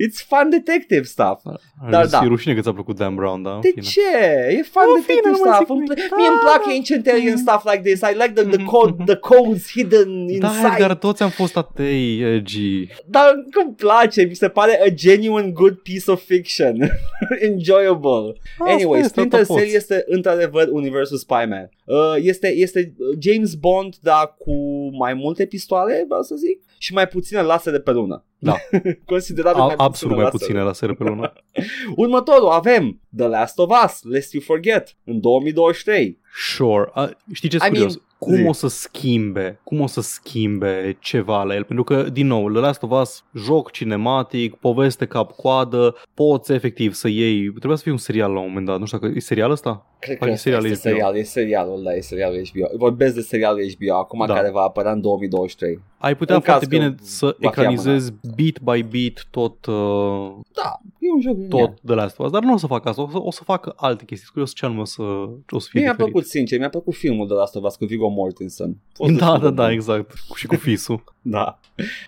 It's fun detective stuff. Dar Da, da, da. E rușine că ți-a plăcut Dan Brown, da? în De fine. ce? E fun În detective fine, mă, stuff. zic, Îmi pl- da. Mie îmi plac ancient alien stuff like this. I like the, the, code, the codes hidden Da, inside. Edgar, toți am fost atei, edgy. Dar îmi place, mi se pare a genuine good piece of fiction. Enjoyable. Anyway, Asta Splinter asta Cell poți. este într-adevăr universul Spy-Man. Uh, este, este James Bond, dar cu mai multe pistoale, vreau să zic, și mai puține lasere pe lună. Da. Considerabil A, mai absolut mai lasere. puține la serie pe lună. Următorul avem The Last of Us, Lest You Forget, în 2023. Sure. A, știi ce I curios? mean, cum zi. o să schimbe, cum o să schimbe ceva la el? Pentru că, din nou, The Last of Us, joc cinematic, poveste cap-coadă, poți efectiv să iei, trebuia să fie un serial la un moment dat, nu știu dacă e serial ăsta? Cred că Păi, este serial este HBO. serial, e serialul, da, e serialul HBO. Vorbesc de serialul HBO acum Da. care va apărea în 2023. Ai putea În foarte caz că bine să va fi ecranizezi beat by beat tot, uh, Da, e un joc tot The Last of Us, dar nu o să facă asta, o să, o să facă alte chestii. Curios ce anume o să, o să fie Mie mi-a diferit. plăcut, sincer, mi-a plăcut filmul de Last of Us cu Viggo Mortensen. Fost Da, destul da, de da, bun. exact. Și cu fisul. Da.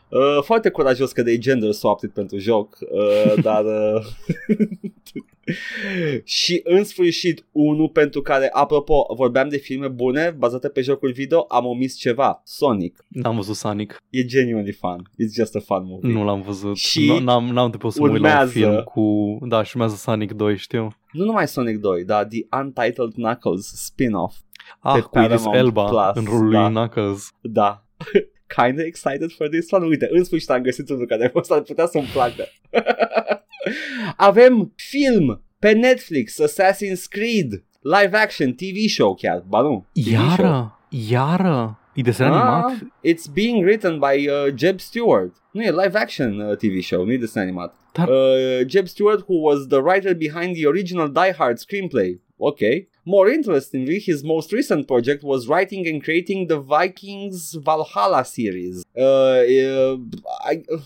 Uh, foarte curajos că de gender swapped pentru joc, uh, dar... Uh, și în sfârșit, unul pentru care, apropo, vorbeam de filme bune bazate pe jocuri video, am omis ceva. Sonic. N-am văzut Sonic. E genuinely fun. It's just a fun movie. Nu l-am văăzut. Și Nu, n-am, n-am de pe să mă uit la un urmează- film cu... Da, și urmează Sonic 2, știu. Nu numai Sonic 2, dar The Untitled Knuckles spin-off. Ah, Pe cu Idris Paramount Elba Plus, în rolul da. lui Knuckles. Da. Kinda excited for this one. Uite, în sfârșit am găsit unul care ar putea să-mi placă. Avem film pe Netflix, Assassin's Creed, live action, TV show chiar, ba nu. TV show. Iară? Desen animat? Ah, it's being written by uh, Jeb Stewart. Nu e live action uh, TV show, nu e desen animat. Dar- Uh, Jeb Stewart, who was the writer behind the original Die Hard screenplay. Okay. More interestingly, his most recent project was writing and creating the Vikings Valhalla series. Uh, uh, I, uh,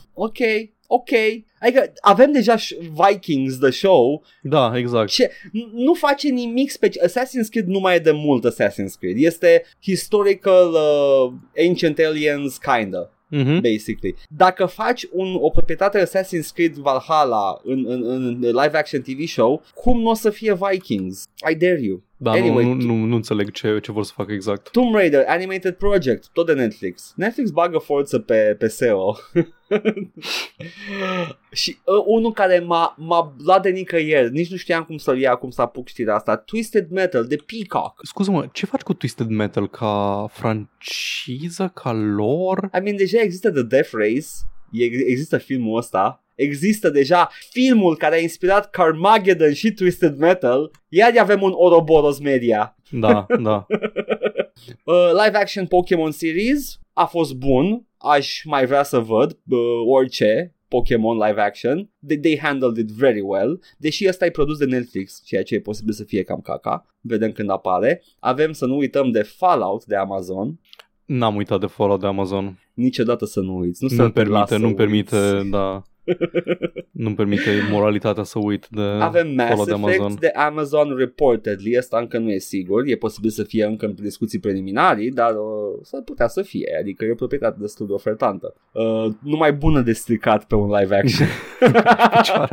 ok, ok. Adică avem deja sh- Vikings, the show, Da, exact. ce n- nu face nimic special. Assassin's Creed nu mai e de mult Assassin's Creed. Este historical uh, ancient aliens kinda, Mhm. basically. Dacă faci un, o proprietate Assassin's Creed Valhalla în, în, în live action TV show, cum nu o să fie Vikings? I dare you. Da, Anyway, nu, nu, nu, nu înțeleg ce, ce vor să facă exact. Tomb Raider Animated Project, tot de Netflix. Netflix bagă forță pe, pe SEO. și uh, unul care m-a, m-a luat de nicăieri, nici nu știam cum să-l ia, cum să apuc știrea asta, Twisted Metal de Peacock. Scuză-mă, ce faci cu Twisted Metal ca franciză, ca lor? I mean, deja există The Death Race, e- există filmul ăsta, există deja filmul care a inspirat Carmageddon și Twisted Metal, iar avem un Ouroboros Media. Da, da. Uh, live action Pokémon series a fost bun, aș mai vrea să văd uh, orice Pokémon live action. They, they handled it very well. Deși ăsta e produs de Netflix, ceea ce e posibil să fie cam caca. Vedem când apare. Avem să nu uităm de Fallout de Amazon. N-am uitat de Fallout de Amazon. Niciodată să nu uiți. Nu se Nu-mi te lasă permite, nu-mi uiți. permite, da. Nu-mi permite moralitatea să uit de Avem Mass Fallout de Effect Amazon. de Amazon Reportedly, asta încă nu e sigur, e posibil să fie încă în discuții preliminarii, dar uh, s-ar putea să fie, adică e o proprietate destul de ofertantă. Uh, numai bună de stricat pe un live action.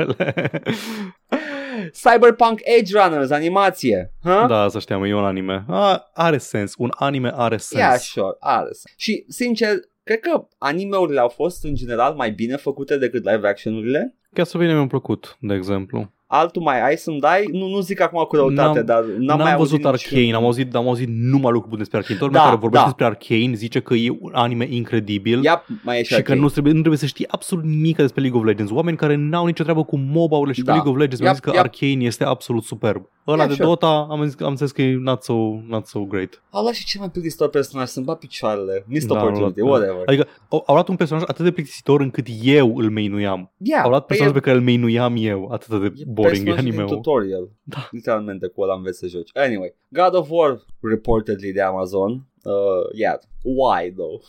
Picioarele. Cyberpunk Edge Runners, animație. Huh? Da, să știam, e un anime. A, are sens, un anime are sens. Yeah, sure, are sens. Și, sincer, cred că animeurile au fost în general mai bine făcute decât live action-urile. Castlevania mi-a plăcut, de exemplu. Altul mai ai să-mi dai? Nu, nu zic acum cu răutate, N-am- dar n-am, N-am mai văzut auzit Arcane, niciun- am auzit, am auzit numai lucruri bune despre Arcane. Toată Da, lumea care vorbește da. despre Arcane zice că e un anime incredibil. Ia, mai e și, și că Arcane. nu trebuie, nu trebuie să știi absolut nimic despre League of Legends. Oameni care n-au nicio treabă cu MOBA-urile și Da. cu League of Legends mi-au Yep, zis că yep. Arcane este absolut superb. Ăla Yeah, de sure. Dota am, zis, am zis că e not so, not so great. Au luat și cel mai plictisitor personaj, să-mi bat picioarele. Missed Da, opportunity, au luat- whatever. Adică au, au luat un personaj atât de plictisitor încât eu îl mainuiam. Yeah, Au luat păi personaj e- pe care îl mainuiam eu. Atât de e boring anime-ul. tutorial. Da. Literalmente cu ăla înveți să joci. Anyway, God of War reportedly de Amazon. Uh, yeah, why though?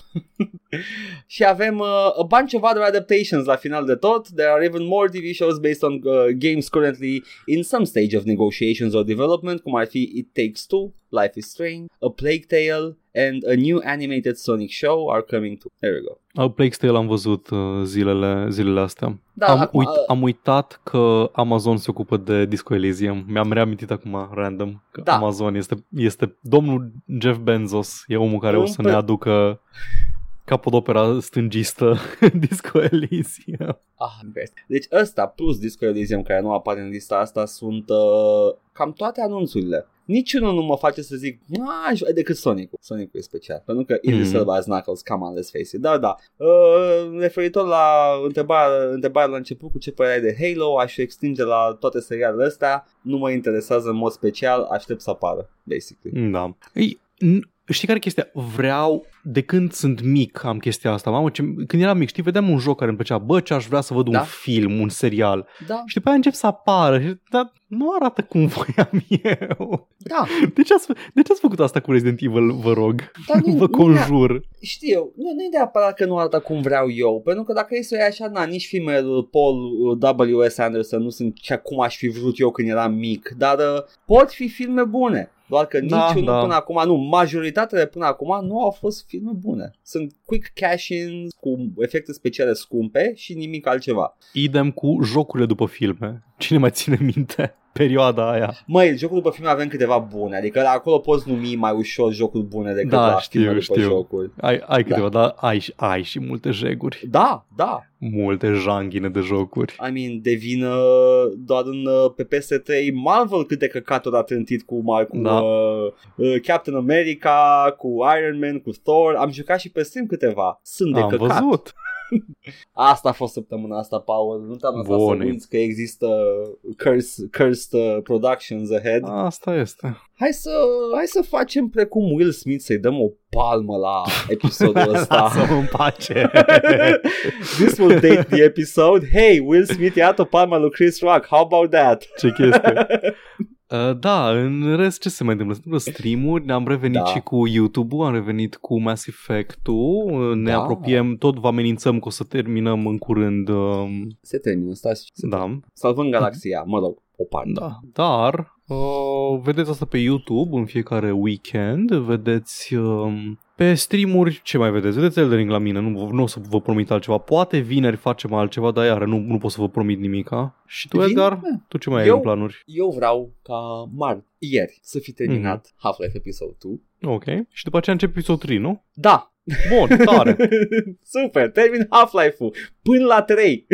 și avem uh, a bunch of other adaptations la final de tot. There are even more TV shows based on uh, games currently in some stage of negotiations or development, cum ar fi It Takes Two, Life is Strange, A Plague Tale, and a new animated Sonic show are coming to. There we go. Uh, Plague Tale am văzut uh, zilele, zilele astea. Da, am, acum, uit, uh, am uitat că Amazon se ocupă de Disco Elysium. Mi-am reamintit acum random că Da. Amazon este, este domnul Jeff Bezos. E omul care o să Împă- ne aducă capodopera stângistă Disco Elysium. Ah, best. Deci ăsta plus Disco Elysium care nu apare în lista asta sunt uh, cam toate anunțurile. Niciunul nu mă face să zic "Ah, aș vrea", decât Sonic. Sonic e special. Pentru că Idris Mhm. Elba as Knuckles, come on, let's face it. Da, da. Uh, referitor la întrebarea, întrebarea la început cu ce părere ai de Halo, aș extinde la toate serialele astea. Nu mă interesează în mod special, aștept să apară, basically. Da. Ei, n- știi care e chestia? Vreau, de când sunt mic am chestia asta. Mamă, ce, când eram mic, știi, vedeam un joc care îmi plăcea. Bă, ce aș vrea să văd Da. un film, un serial. Da, Și după aia încep să apară. Și, dar nu arată cum voiam eu. da. De ce, ați, fă- de ce ați făcut asta cu Resident Evil, vă rog? Dar nu, Vă nu, conjur. Știu, nu, nu e neapărat că nu arată cum vreau eu, pentru că dacă e să o iei așa, na, nici filmele lui Paul uh, W.S. Anderson nu sunt ce cum aș fi vrut eu când eram mic, dar uh, pot fi filme bune. Doar că Da, niciunul da. până acum, nu, majoritatea de până acum nu au fost filme bune. Sunt quick cash-ins cu efecte speciale scumpe și nimic altceva. Idem cu jocurile după filme. Cine mai ține minte perioada aia? Măi, jocul după filme avem câteva bune, adică acolo poți numi mai ușor jocuri bune decât Da, la știu, filme după știu. jocuri. Ai, ai câteva, dar ai, și- ai și multe jeguri. Da, da, Multe janghine de jocuri. I mean, devin uh, doar în, uh, pe PS3 Marvel câte căcaturi a trântit cu, Mar- cu Da. uh, uh, Captain America, cu Iron Man, cu Thor. Am jucat și pe Steam câteva. Sunt de Am căcat. văzut. Asta a fost săptămâna asta, Paul. Nu te-am lăsat să Bune. uiți că există curse, cursed uh, productions ahead. Asta este. Hai să, hai să facem precum Will Smith să-i dăm o palmă la episodul ăsta. Să mă pace. This will date the episode. Hey, Will Smith i-a dat o palmă lui Chris Rock. How about that? Ce chestie. Uh, da, în rest ce se mai întâmplă? Se întâmplă stream-uri, ne-am revenit Da. și cu YouTube-ul, am revenit cu Mass Effect-ul, uh, ne Da. apropiem, tot vă amenințăm că o să terminăm în curând, um, Se termină, stați. Se da, Salvând galaxia, mă rog, o parte. da, dar uh, vedeți asta pe YouTube în fiecare weekend, vedeți um, Pe streamuri, ce mai vedeți? Vedeți Elden Ring la mine, nu, nu o să vă promit altceva. Poate vineri facem altceva, dar iară nu, nu pot să vă promit nimica. Și tu, Vineri? Edgar? Tu ce mai ai Eu? în planuri? Eu vreau ca mar ieri să fi terminat mm-hmm. Half-Life Episode 2. Ok. Și după aceea începe episodul 3, nu? Da, Bun, tare. super, termin Half-Life-ul până la 3.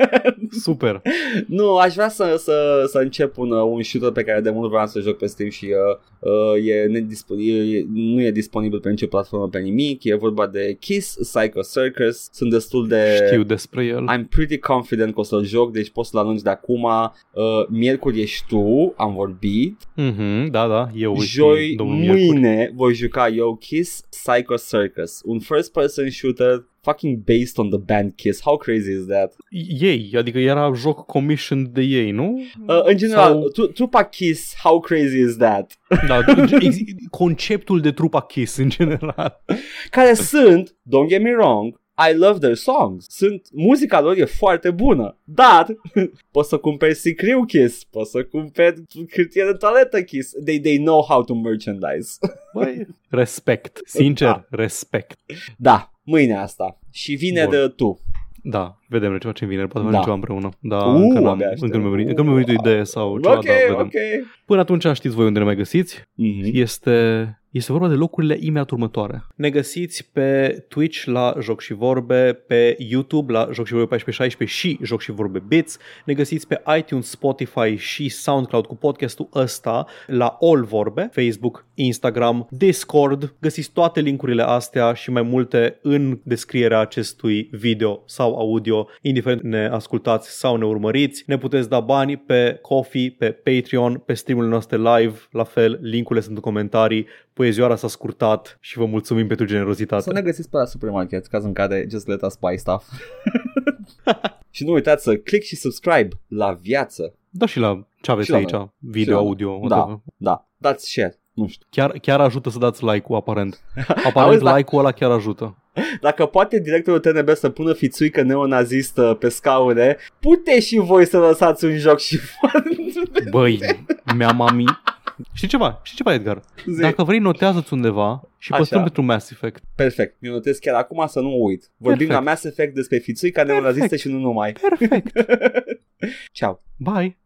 Super. nu, aș vrea să, să, să încep un, un shooter pe care de mult vreau să joc pe Steam și uh, uh, e nedisponibil, e, nu e disponibil pe nicio platformă pe nimic. E vorba de Kiss Psycho Circus. Sunt destul de... Știu despre el. I'm pretty confident că o să-l joc, deci poți să-l anunț de acum. Uh, miercuri ești tu, am vorbit. Mhm, da, da, eu Joi, și domnul Miercuri. mâine voi juca eu Kiss Psycho Circus, un first person shooter fucking based on the band Kiss. How crazy is that? Ei, adică era joc commissioned de ei, nu? Uh, în general, Sau- tu, trupa Kiss, how crazy is that? Da, ex- conceptul de trupa Kiss în general. Care sunt, don't get me wrong, I love their songs. Sunt, muzica lor e foarte bună, dar poți să cumperi sicriu Kiss, poți să cumperi hârtie de toaletă Kiss. They, they know how to merchandise. Băi, respect. Sincer, respect. da, mâine asta. Și vine Bun. de tu. Da, vedem noi ce facem vineri, poate Da. facem ceva împreună. Da, Uh, încă, n-am, abia aștept. încă nu mi-a venit, încă nu mi-a venit o idee sau ceva, Ok, da, vedem. ok. Până atunci știți voi unde ne mai găsiți. Mhm. Este, este vorba de locurile imediat următoare. Ne găsiți pe Twitch la Joc și Vorbe, pe YouTube la Joc și Vorbe 1416 și Joc și Vorbe Bits. Ne găsiți pe iTunes, Spotify și SoundCloud cu podcastul ăsta la All Vorbe, Facebook, Instagram, Discord. Găsiți toate linkurile astea și mai multe în descrierea acestui video sau audio, indiferent ne ascultați sau ne urmăriți. Ne puteți da bani pe Coffee, pe Patreon, pe streamurile noastre live, la fel, linkurile sunt în comentarii. Poezioara s-a scurtat și vă mulțumim pentru generozitate. Să ne găsiți pe la supermarket, caz în care just let us buy stuff. și nu uitați să click și subscribe la viață. Da și la ce aveți Și la aici, noi. video, Și la noi. audio, Da, whatever. da. Dați share. Nu știu. Chiar, chiar ajută să dați like-ul, aparent. Aparent Auzi, la- like-ul ăla chiar ajută. Dacă poate directorul TNB să pună fițuică neonazistă pe scaune, puteți și voi să lăsați un joc și Băi, mi-am ami... Știi ceva? Știi ceva, Edgar? Zi. Dacă vrei, notează-ți undeva și Așa. păstrăm pentru Mass Effect. Perfect. Mi notez chiar acum să nu uit. Vorbim Perfect. la Mass Effect despre fițuica neonazistă și nu numai. Perfect. Ciao. Bye.